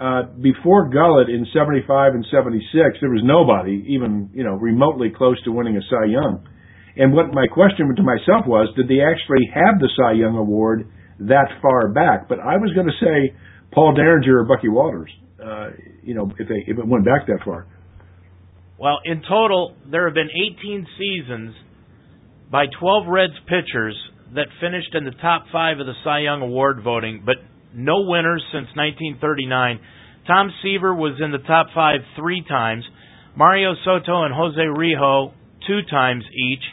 uh, before Gullett in 75 and 76, there was nobody even you know remotely close to winning a Cy Young. And what my question to myself was, did they actually have the Cy Young Award that far back? But I was going to say Paul Derringer or Bucky Walters. Uh, you know, if they if it went back that far. Well, in total, there have been 18 seasons by 12 Reds pitchers that finished in the top five of the Cy Young Award voting, but no winners since 1939. Tom Seaver was in the top five three times. Mario Soto and Jose Rijo two times each.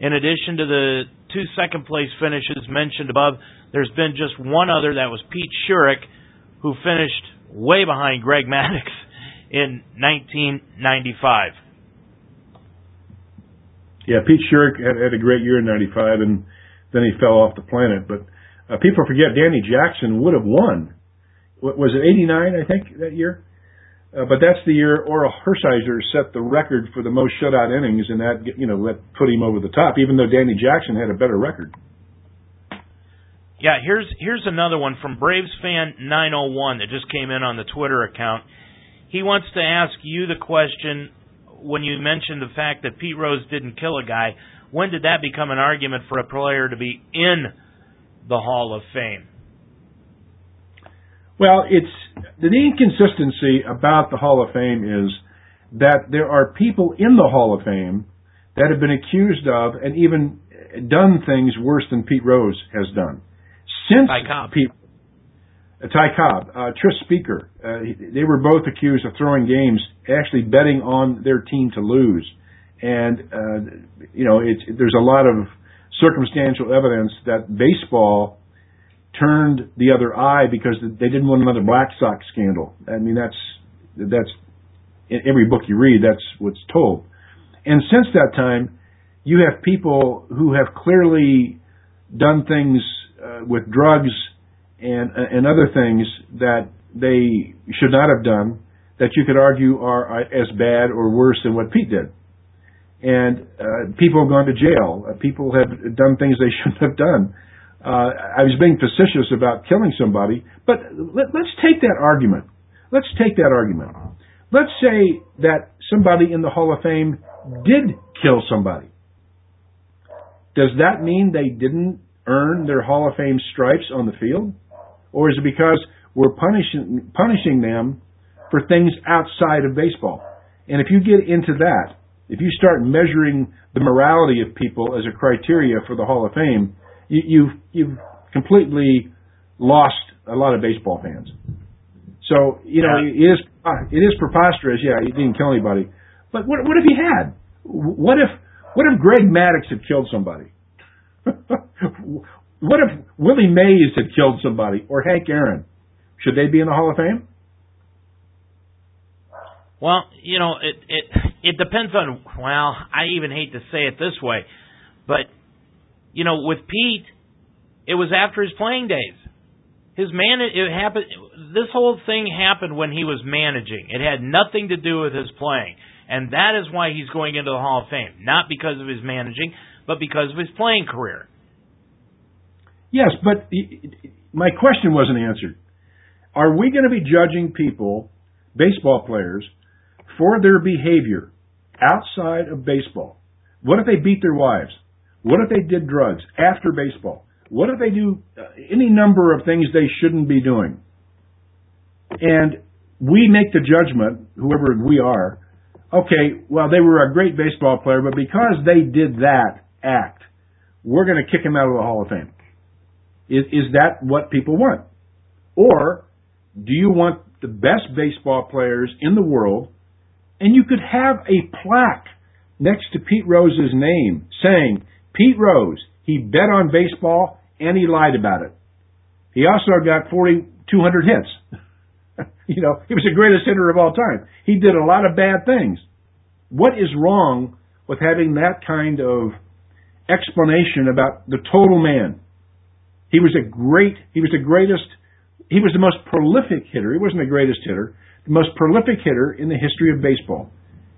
In addition to the two second place finishes mentioned above, there's been just one other that was Pete Schourek, who finished way behind Greg Maddux in 1995. Yeah, Pete Schourek had, had a great year in '95, and then he fell off the planet. But uh, people forget Danny Jackson would have won. What, was it '89? I think that year. Uh, but that's the year Orel Hershiser set the record for the most shutout innings, and that you know that put him over the top. Even though Danny Jackson had a better record. Yeah, here's here's another one from Braves fan 901 that just came in on the Twitter account. He wants to ask you the question when you mentioned the fact that Pete Rose didn't kill a guy, when did that become an argument for a player to be in the Hall of Fame? Well, it's the inconsistency about the Hall of Fame is that there are people in the Hall of Fame that have been accused of and even done things worse than Pete Rose has done. Since Pete, uh, Ty Cobb, uh, Tris Speaker, uh, they were both accused of throwing games, actually betting on their team to lose. And, uh, you know, it's, there's a lot of circumstantial evidence that baseball turned the other eye because they didn't want another Black Sox scandal. I mean, that's, that's, in every book you read, that's what's told. And since that time, you have people who have clearly done things with drugs and and other things that they should not have done that you could argue are as bad or worse than what Pete did. And uh, people have gone to jail. Uh, people have done things they shouldn't have done. Uh, I was being facetious about killing somebody, but let, let's take that argument. Let's take that argument. Let's say that somebody in the Hall of Fame did kill somebody. Does that mean they didn't earn their Hall of Fame stripes on the field? Or is it because we're punishing, punishing them for things outside of baseball? And if you get into that, if you start measuring the morality of people as a criteria for the Hall of Fame, you, you've, you've completely lost a lot of baseball fans. So, you know, it is, it is preposterous. Yeah, he didn't kill anybody. But what, what if he had? What if, what if Greg Maddux had killed somebody? What if Willie Mays had killed somebody or Hank Aaron? Should they be in the Hall of Fame? Well, you know, it it it depends on. Well, I even hate to say it this way, but you know, with Pete, it was after his playing days. His man, it happened. This whole thing happened when he was managing. It had nothing to do with his playing, and that is why he's going into the Hall of Fame, not because of his managing, but because of his playing career. Yes, but my question wasn't answered. Are we going to be judging people, baseball players, for their behavior outside of baseball? What if they beat their wives? What if they did drugs after baseball? What if they do uh, any number of things they shouldn't be doing? And we make the judgment, whoever we are, okay, well, they were a great baseball player, but because they did that act, we're going to kick him out of the Hall of Fame. Is, is that what people want? Or do you want the best baseball players in the world and you could have a plaque next to Pete Rose's name saying, Pete Rose, he bet on baseball and he lied about it. He also got 4,200 hits. you know, he was the greatest hitter of all time. He did a lot of bad things. What is wrong with having that kind of explanation about the total man? He was a great, he was the greatest, he was the most prolific hitter. He wasn't the greatest hitter, the most prolific hitter in the history of baseball.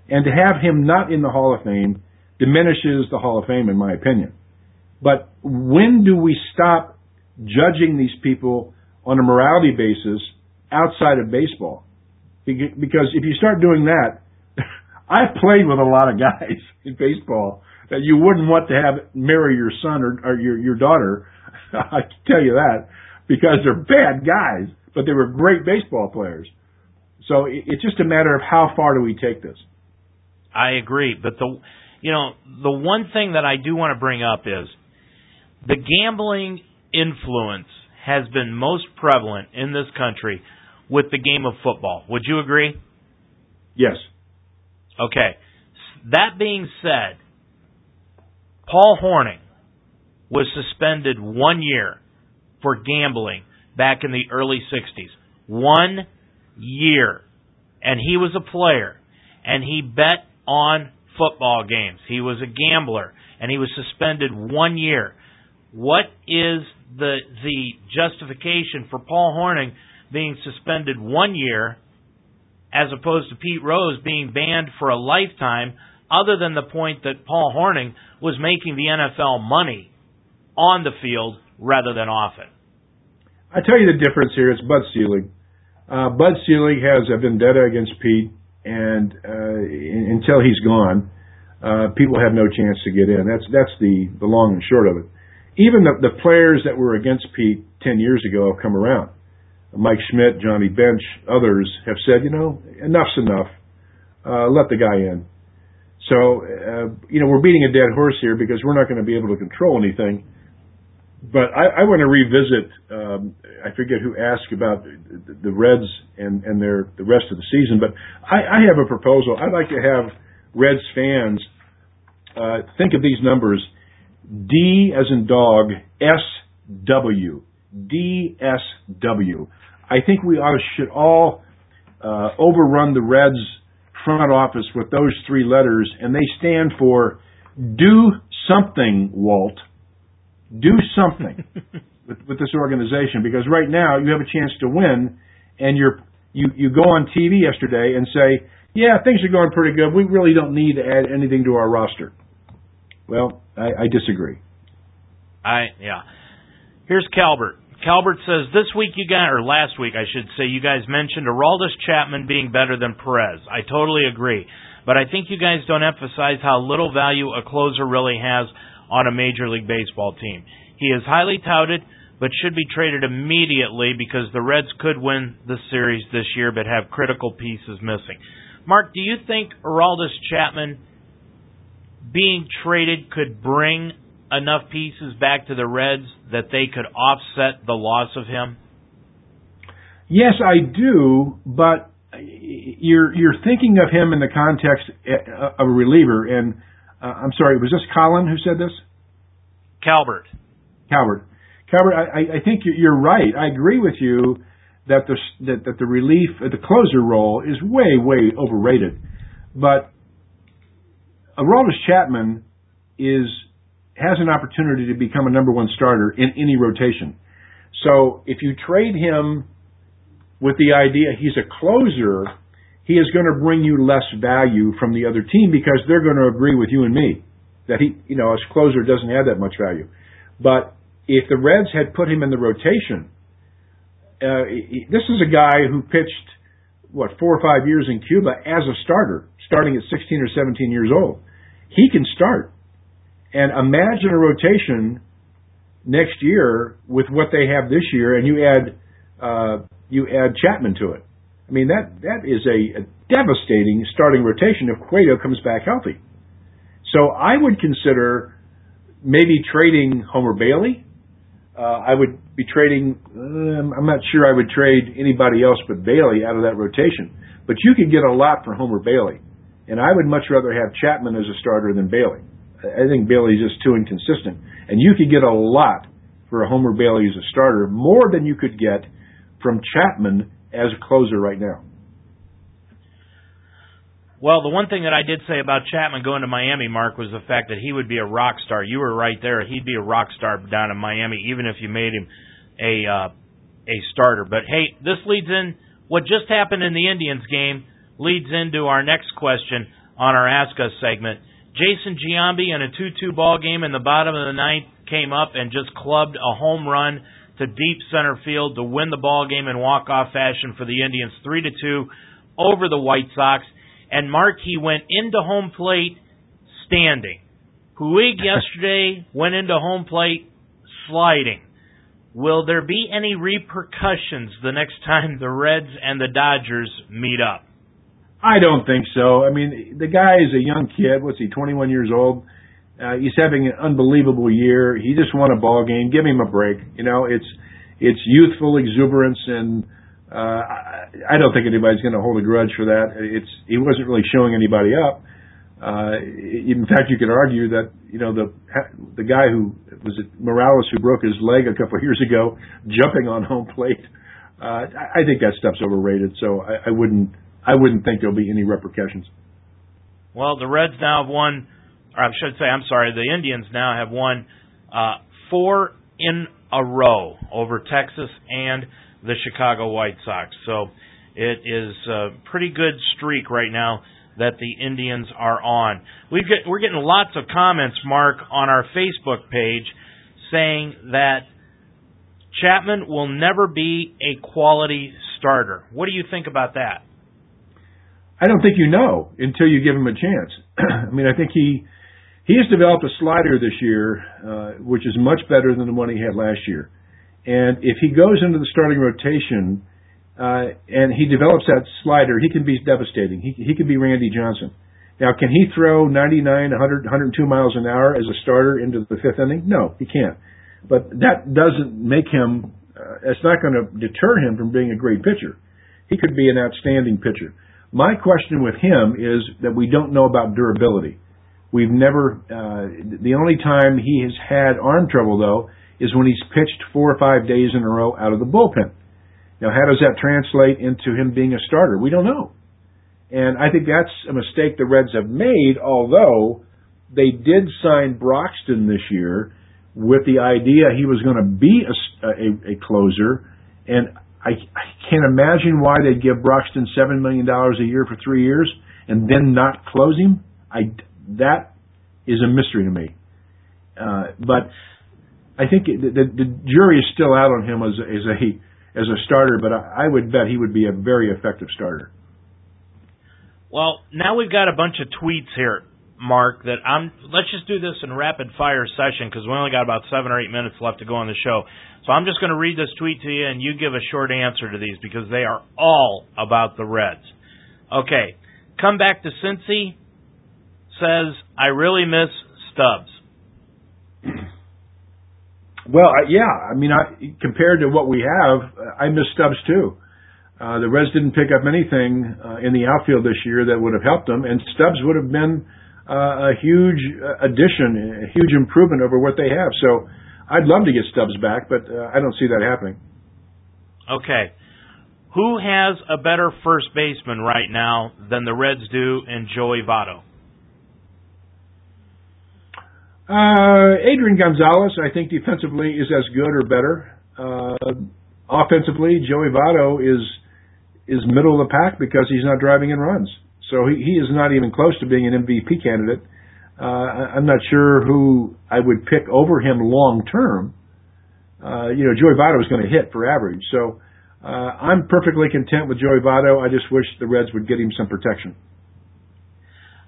And to have him not in the Hall of Fame diminishes the Hall of Fame, in my opinion. But when do we stop judging these people on a morality basis outside of baseball? Because if you start doing that, I've played with a lot of guys in baseball that you wouldn't want to have marry your son or, or your your daughter. I can tell you that because they're bad guys, but they were great baseball players. So it's just a matter of how far do we take this. I agree, but the you know the one thing that I do want to bring up is the gambling influence has been most prevalent in this country with the game of football. Would you agree? Yes. Okay. That being said, Paul Hornung was suspended one year for gambling back in the early 60s. One year. And he was a player. And he bet on football games. He was a gambler. And he was suspended one year. What is the the justification for Paul Hornung being suspended one year as opposed to Pete Rose being banned for a lifetime, other than the point that Paul Hornung was making the NFL money on the field rather than off it. I tell you the difference here. It's Bud Selig. Uh, Bud Selig has a vendetta against Pete, and uh, until he's gone, uh, people have no chance to get in. That's that's the the long and short of it even the, the players that were against Pete 10 years ago have come around. Mike Schmidt, Johnny Bench, others have said, you know, enough's enough. Uh, let the guy in. So, uh, you know, we're beating a dead horse here because we're not going to be able to control anything. But I, I want to revisit. Um, I forget who asked about the, the Reds and, and their the rest of the season, but I, I have a proposal. I'd like to have Reds fans uh, think of these numbers D as in dog, S W. D S W. I think we ought to, should all uh, overrun the Reds front office with those three letters, and they stand for do something, Walt. Do something with, with this organization because right now you have a chance to win, and you're you you go on TV yesterday and say, yeah, things are going pretty good. We really don't need to add anything to our roster. Well, I, I disagree. I yeah. Here's Calbert. Calbert says this week you guys, or last week I should say, you guys mentioned Aroldis Chapman being better than Perez. I totally agree, but I think you guys don't emphasize how little value a closer really has on a Major League Baseball team. He is highly touted, but should be traded immediately because the Reds could win the series this year, but have critical pieces missing. Mark, do you think Aroldis Chapman being traded could bring enough pieces back to the Reds that they could offset the loss of him? Yes, I do, but you're you're thinking of him in the context of a reliever. And uh, I'm sorry, was this Colin who said this? Calvert. Calvert. Calvert. I, I think you're right. I agree with you that the that, that the relief, the closer role is way way overrated. But Aroldis Chapman is has an opportunity to become a number one starter in any rotation. So if you trade him with the idea he's a closer, he is going to bring you less value from the other team because they're going to agree with you and me that he, you know, as closer doesn't have that much value. But if the Reds had put him in the rotation, uh, this is a guy who pitched what four or five years in Cuba as a starter, starting at 16 or 17 years old he can start. And imagine a rotation next year with what they have this year, and you add uh, you add Chapman to it. I mean that that is a, a devastating starting rotation if Cueto comes back healthy. So I would consider maybe trading Homer Bailey. Uh, I would be trading. Um, I'm not sure I would trade anybody else but Bailey out of that rotation. But you could get a lot for Homer Bailey. And I would much rather have Chapman as a starter than Bailey. I think Bailey's just too inconsistent. And you could get a lot for a Homer Bailey as a starter, more than you could get from Chapman as a closer right now. Well, the one thing that I did say about Chapman going to Miami, Mark, was the fact that he would be a rock star. You were right there. He'd be a rock star down in Miami, even if you made him a uh, a starter. But hey, this leads in what just happened in the Indians game leads into our next question on our Ask Us segment. Jason Giambi in a 2-2 ball game in the bottom of the ninth came up and just clubbed a home run to deep center field to win the ball game in walk-off fashion for the Indians, 3 to 2 over the White Sox and Markey went into home plate standing. Puig yesterday went into home plate sliding. Will there be any repercussions the next time the Reds and the Dodgers meet up? I don't think so. I mean, the guy is a young kid. What's he, 21 years old? Uh, he's having an unbelievable year. He just won a ball game. Give him a break. You know, it's it's youthful exuberance and uh, I don't think anybody's going to hold a grudge for that. It's he wasn't really showing anybody up. Uh, in fact, you could argue that you know the the guy who was it Morales who broke his leg a couple of years ago jumping on home plate. Uh, I think that stuff's overrated. So I, I wouldn't I wouldn't think there'll be any repercussions. Well, the Reds now have won, or I should say, I'm sorry, the Indians now have won uh, four in a row over Texas and the Chicago White Sox. So it is a pretty good streak right now that the Indians are on. We we're getting lots of comments, Mark, on our Facebook page saying that Chapman will never be a quality starter. What do you think about that? I don't think you know until you give him a chance. I mean, I think he he has developed a slider this year, uh, which is much better than the one he had last year. And if he goes into the starting rotation uh, and he develops that slider, he can be devastating. He he can be Randy Johnson. Now, can he throw 99, 100, 102 miles an hour as a starter into the fifth inning? No, he can't. But that doesn't make him. Uh, it's not going to deter him from being a great pitcher. He could be an outstanding pitcher. My question with him is that we don't know about durability. We've never. Uh, the only time he has had arm trouble though is when he's pitched four or five days in a row out of the bullpen. Now, how does that translate into him being a starter? We don't know. And I think that's a mistake the Reds have made, although they did sign Broxton this year with the idea he was going to be a, a, a closer. And I, I can't imagine why they'd give Broxton $7 million a year for three years and then not close him. I, that is a mystery to me. Uh, but I think the, the, the jury is still out on him as, as a as a starter, but I, I would bet he would be a very effective starter. Well, now we've got a bunch of tweets here, Mark. That I'm. Let's just do this in rapid fire session because we only got about seven or eight minutes left to go on the show. So I'm just going to read this tweet to you, and you give a short answer to these because they are all about the Reds. Okay, come back to Cincy says I really miss Stubbs. Well, yeah, I mean, I, compared to what we have, I miss Stubbs too. Uh, the Reds didn't pick up anything uh, in the outfield this year that would have helped them, and Stubbs would have been uh, a huge addition, a huge improvement over what they have. So, I'd love to get Stubbs back, but uh, I don't see that happening. Okay. Who has a better first baseman right now than the Reds do in Joey Votto? Uh, Adrian Gonzalez, I think defensively is as good or better. Uh, offensively, Joey Votto is is middle of the pack because he's not driving in runs. So he, he is not even close to being an MVP candidate. Uh, I'm not sure who I would pick over him long term. Uh, you know, Joey Votto is going to hit for average. So uh, I'm perfectly content with Joey Votto. I just wish the Reds would get him some protection.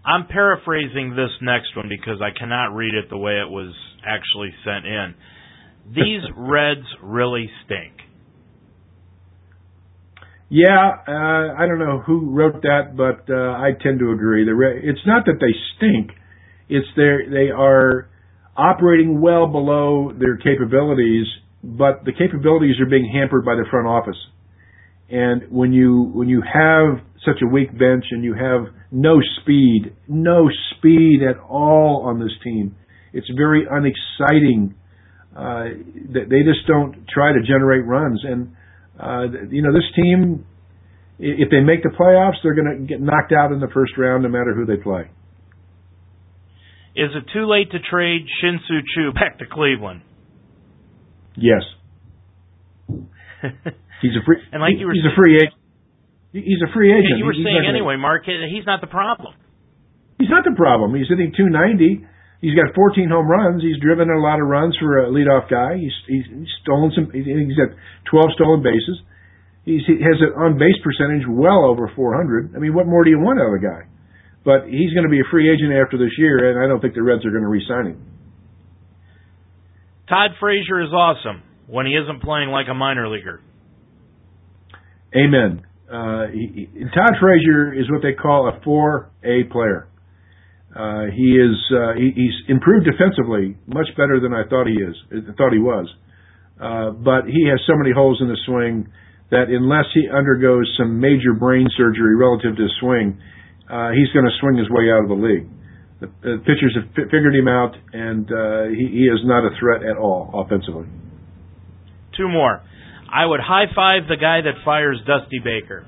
I'm paraphrasing this next one because I cannot read it the way it was actually sent in. These Reds really stink. Yeah, uh, I don't know who wrote that, but uh, I tend to agree. Re- it's not that they stink; it's they they are operating well below their capabilities, but the capabilities are being hampered by the front office. And when you when you have such a weak bench and you have no speed, no speed at all on this team. It's very unexciting. Uh, they just don't try to generate runs, and Uh, you know, this team, if they make the playoffs, they're going to get knocked out in the first round, no matter who they play. Is it too late to trade Shin-Soo Choo back to Cleveland? Yes. he's a free. and like you were he's a free agent. He's a free agent. You were he's saying anyway, Mark. He's not the problem. He's not the problem. He's hitting 290. He's got 14 home runs. He's driven a lot of runs for a leadoff guy. He's he's, stolen some. He's got 12 stolen bases. He's, he has an on base percentage well over 400. I mean, what more do you want out of a guy? But he's going to be a free agent after this year, and I don't think the Reds are going to re-sign him. Todd Frazier is awesome when he isn't playing like a minor leaguer. Amen. Uh, he, he, Todd Frazier is what they call a 4A player. Uh, he is uh, he, he's improved defensively much better than I thought he is. Thought he was, uh, but he has so many holes in the swing that unless he undergoes some major brain surgery relative to his swing, uh, he's going to swing his way out of the league. The, the pitchers have f- figured him out, and uh, he, he is not a threat at all offensively. Two more. I would high five the guy that fires Dusty Baker.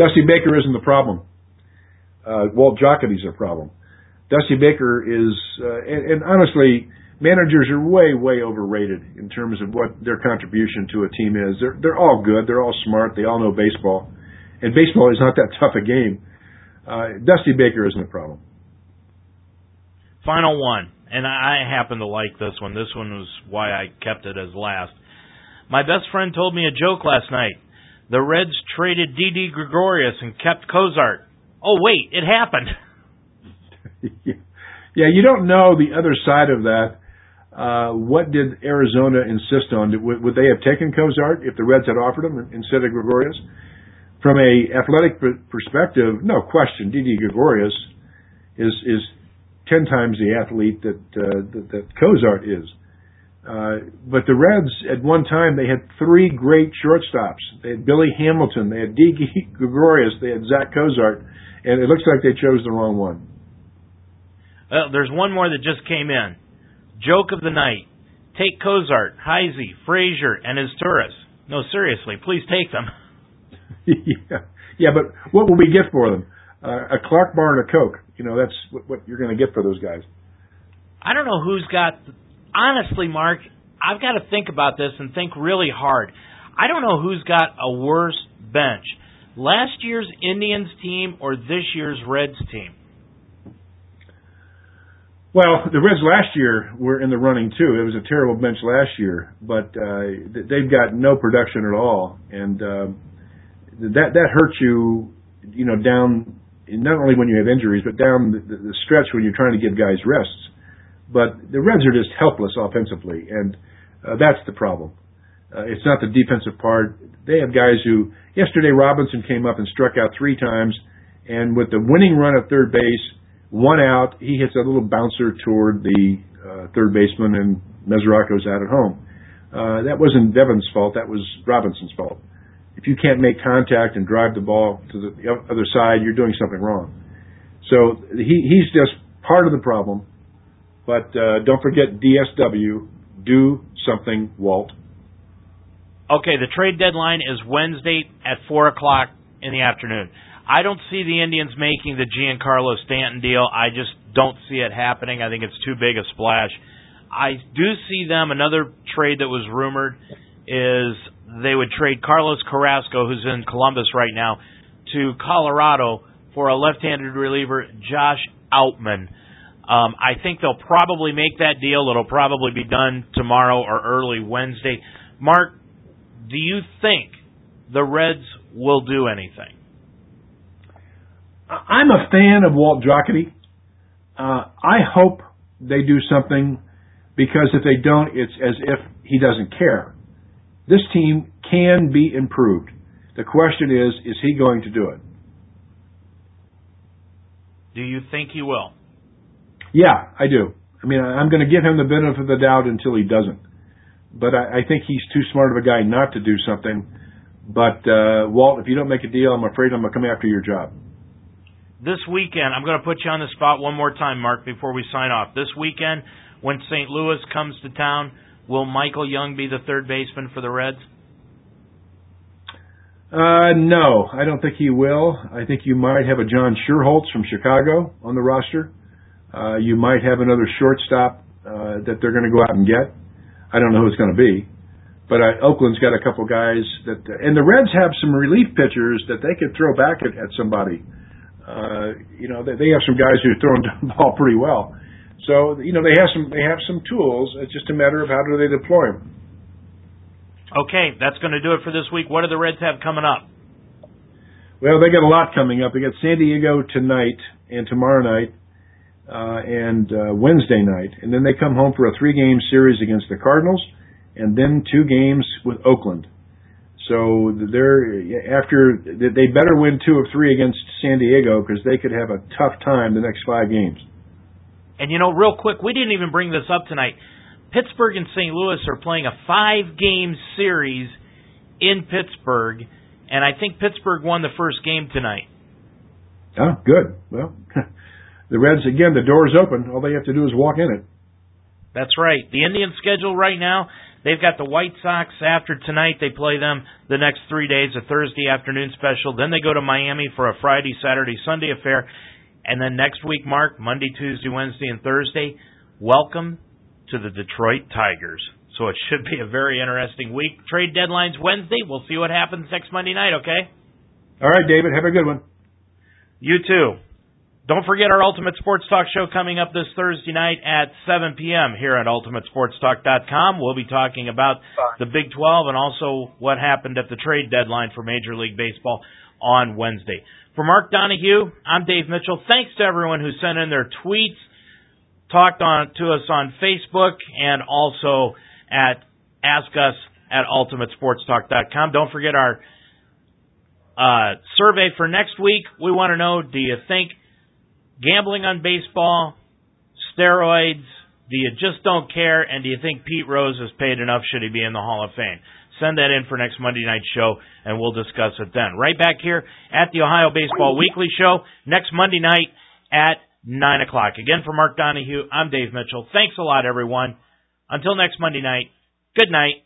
Dusty Baker isn't the problem uh, Walt Jocketty's a problem. Dusty Baker is, uh, and, and honestly, managers are way, way overrated in terms of what their contribution to a team is. They're they're all good. They're all smart. They all know baseball, and baseball is not that tough a game. Uh, Dusty Baker isn't a problem. Final one, and I happen to like this one. This one was why I kept it as last. My best friend told me a joke last night. The Reds traded Didi Gregorius and kept Cozart oh wait, it happened. yeah, you don't know the other side of that. Uh, what did Arizona insist on? Would, would they have taken Cozart if the Reds had offered him instead of Gregorius? From a athletic perspective, no question, Didi Gregorius is is ten times the athlete that uh, that, that Cozart is. Uh, but the Reds, at one time, they had three great shortstops. They had Billy Hamilton, they had Didi Gregorius, they had Zach Cozart and it looks like they chose the wrong one. Well, there's one more that just came in. Joke of the night. Take Cozart, Heisey, Frazier, and his tourists. No, seriously, please take them. yeah, yeah, but what will we get for them? Uh, a Clark bar and a Coke. You know, that's what, what you're going to get for those guys. I don't know who's got. Honestly, Mark, I've got to think about this and think really hard. I don't know who's got a worse bench last year's Indians team or this year's Reds team? Well, the Reds last year were in the running too. It was a terrible bench last year, but uh, they've got no production at all, and uh, that that hurts you, you know, down not only when you have injuries, but down the, the stretch when you're trying to give guys rests. But the Reds are just helpless offensively, and uh, that's the problem. Uh, it's not the defensive part. They have guys who yesterday Robinson came up and struck out three times, and with the winning run at third base, one out, he hits a little bouncer toward the uh, third baseman, and Mesoraco's out at home. Uh, that wasn't Devin's fault. That was Robinson's fault. If you can't make contact and drive the ball to the other side, you're doing something wrong. So he, he's just part of the problem. But uh, don't forget DSW. Do something, Walt. Okay, the trade deadline is Wednesday at four o'clock in the afternoon. I don't see the Indians making the Giancarlo Stanton deal. I just don't see it happening. I think it's too big a splash. I do see them. Another trade that was rumored is they would trade Carlos Carrasco, who's in Columbus right now, to Colorado for a left-handed reliever, Josh Outman. Um, I think they'll probably make that deal. It'll probably be done tomorrow or early Wednesday. Mark, do you think the Reds will do anything? I'm a fan of Walt Jocketty. Uh, I hope they do something because if they don't, it's as if he doesn't care. This team can be improved. The question is, is he going to do it? Do you think he will? Yeah, I do. I mean, I'm going to give him the benefit of the doubt until he doesn't but I, I think he's too smart of a guy not to do something. But uh, Walt, if you don't make a deal, I'm afraid I'm gonna come after your job. This weekend, I'm going to put you on the spot one more time, Mark, before we sign off. This weekend, when St. Louis comes to town, will Michael Young be the third baseman for the Reds? Uh, no, I don't think he will. I think you might have a John Schuerholz from Chicago on the roster. Uh, you might have another shortstop uh, that they're going to go out and get. I don't know who it's going to be, but uh, Oakland's got a couple guys that, and the Reds have some relief pitchers that they could throw back at, at somebody. Uh, you know, they, they have some guys who are throwing the ball pretty well. So you know they have some they have some tools. It's just a matter of how do they deploy them. Okay, that's going to do it for this week. What do the Reds have coming up? Well, they got a lot coming up. They got San Diego tonight and tomorrow night uh, and uh, Wednesday night, and then they come home for a three-game series against the Cardinals, and then two games with Oakland. So they're after they better win two of three against San Diego because they could have a tough time the next five games. And you know, real quick, we didn't even bring this up tonight. Pittsburgh and St. Louis are playing a five game series in Pittsburgh, and I think Pittsburgh won the first game tonight. Oh, good. Well, the Reds, again, the door's open. All they have to do is walk in it. That's right. The Indian schedule right now, they've got the White Sox after tonight. They play them the next three days, a Thursday afternoon special. Then they go to Miami for a Friday, Saturday, Sunday affair. And then next week, Mark, Monday, Tuesday, Wednesday, and Thursday, welcome to the Detroit Tigers. So it should be a very interesting week. Trade deadline's Wednesday. We'll see what happens next Monday night, okay? All right, David. Have a good one. You too. Don't forget our Ultimate Sports Talk show coming up this Thursday night at 7 p.m. here at UltimateSportsTalk.com. We'll be talking about the Big 12 and also what happened at the trade deadline for Major League Baseball on Wednesday. For Mark Donahue, I'm Dave Mitchell. Thanks to everyone who sent in their tweets talked on to us on Facebook and also at ask us at ultimatesportstalk.com. Don't forget our uh, survey for next week. We want to know: Do you think gambling on baseball, steroids? Do you just don't care? And do you think Pete Rose is paid enough? Should he be in the Hall of Fame? Send that in for next Monday night show, and we'll discuss it then. Right back here at the Ohio Baseball Weekly Show next Monday night at 9 o'clock. Again, for Mark Donahue, I'm Dave Mitchell. Thanks a lot, everyone. Until next Monday night, good night.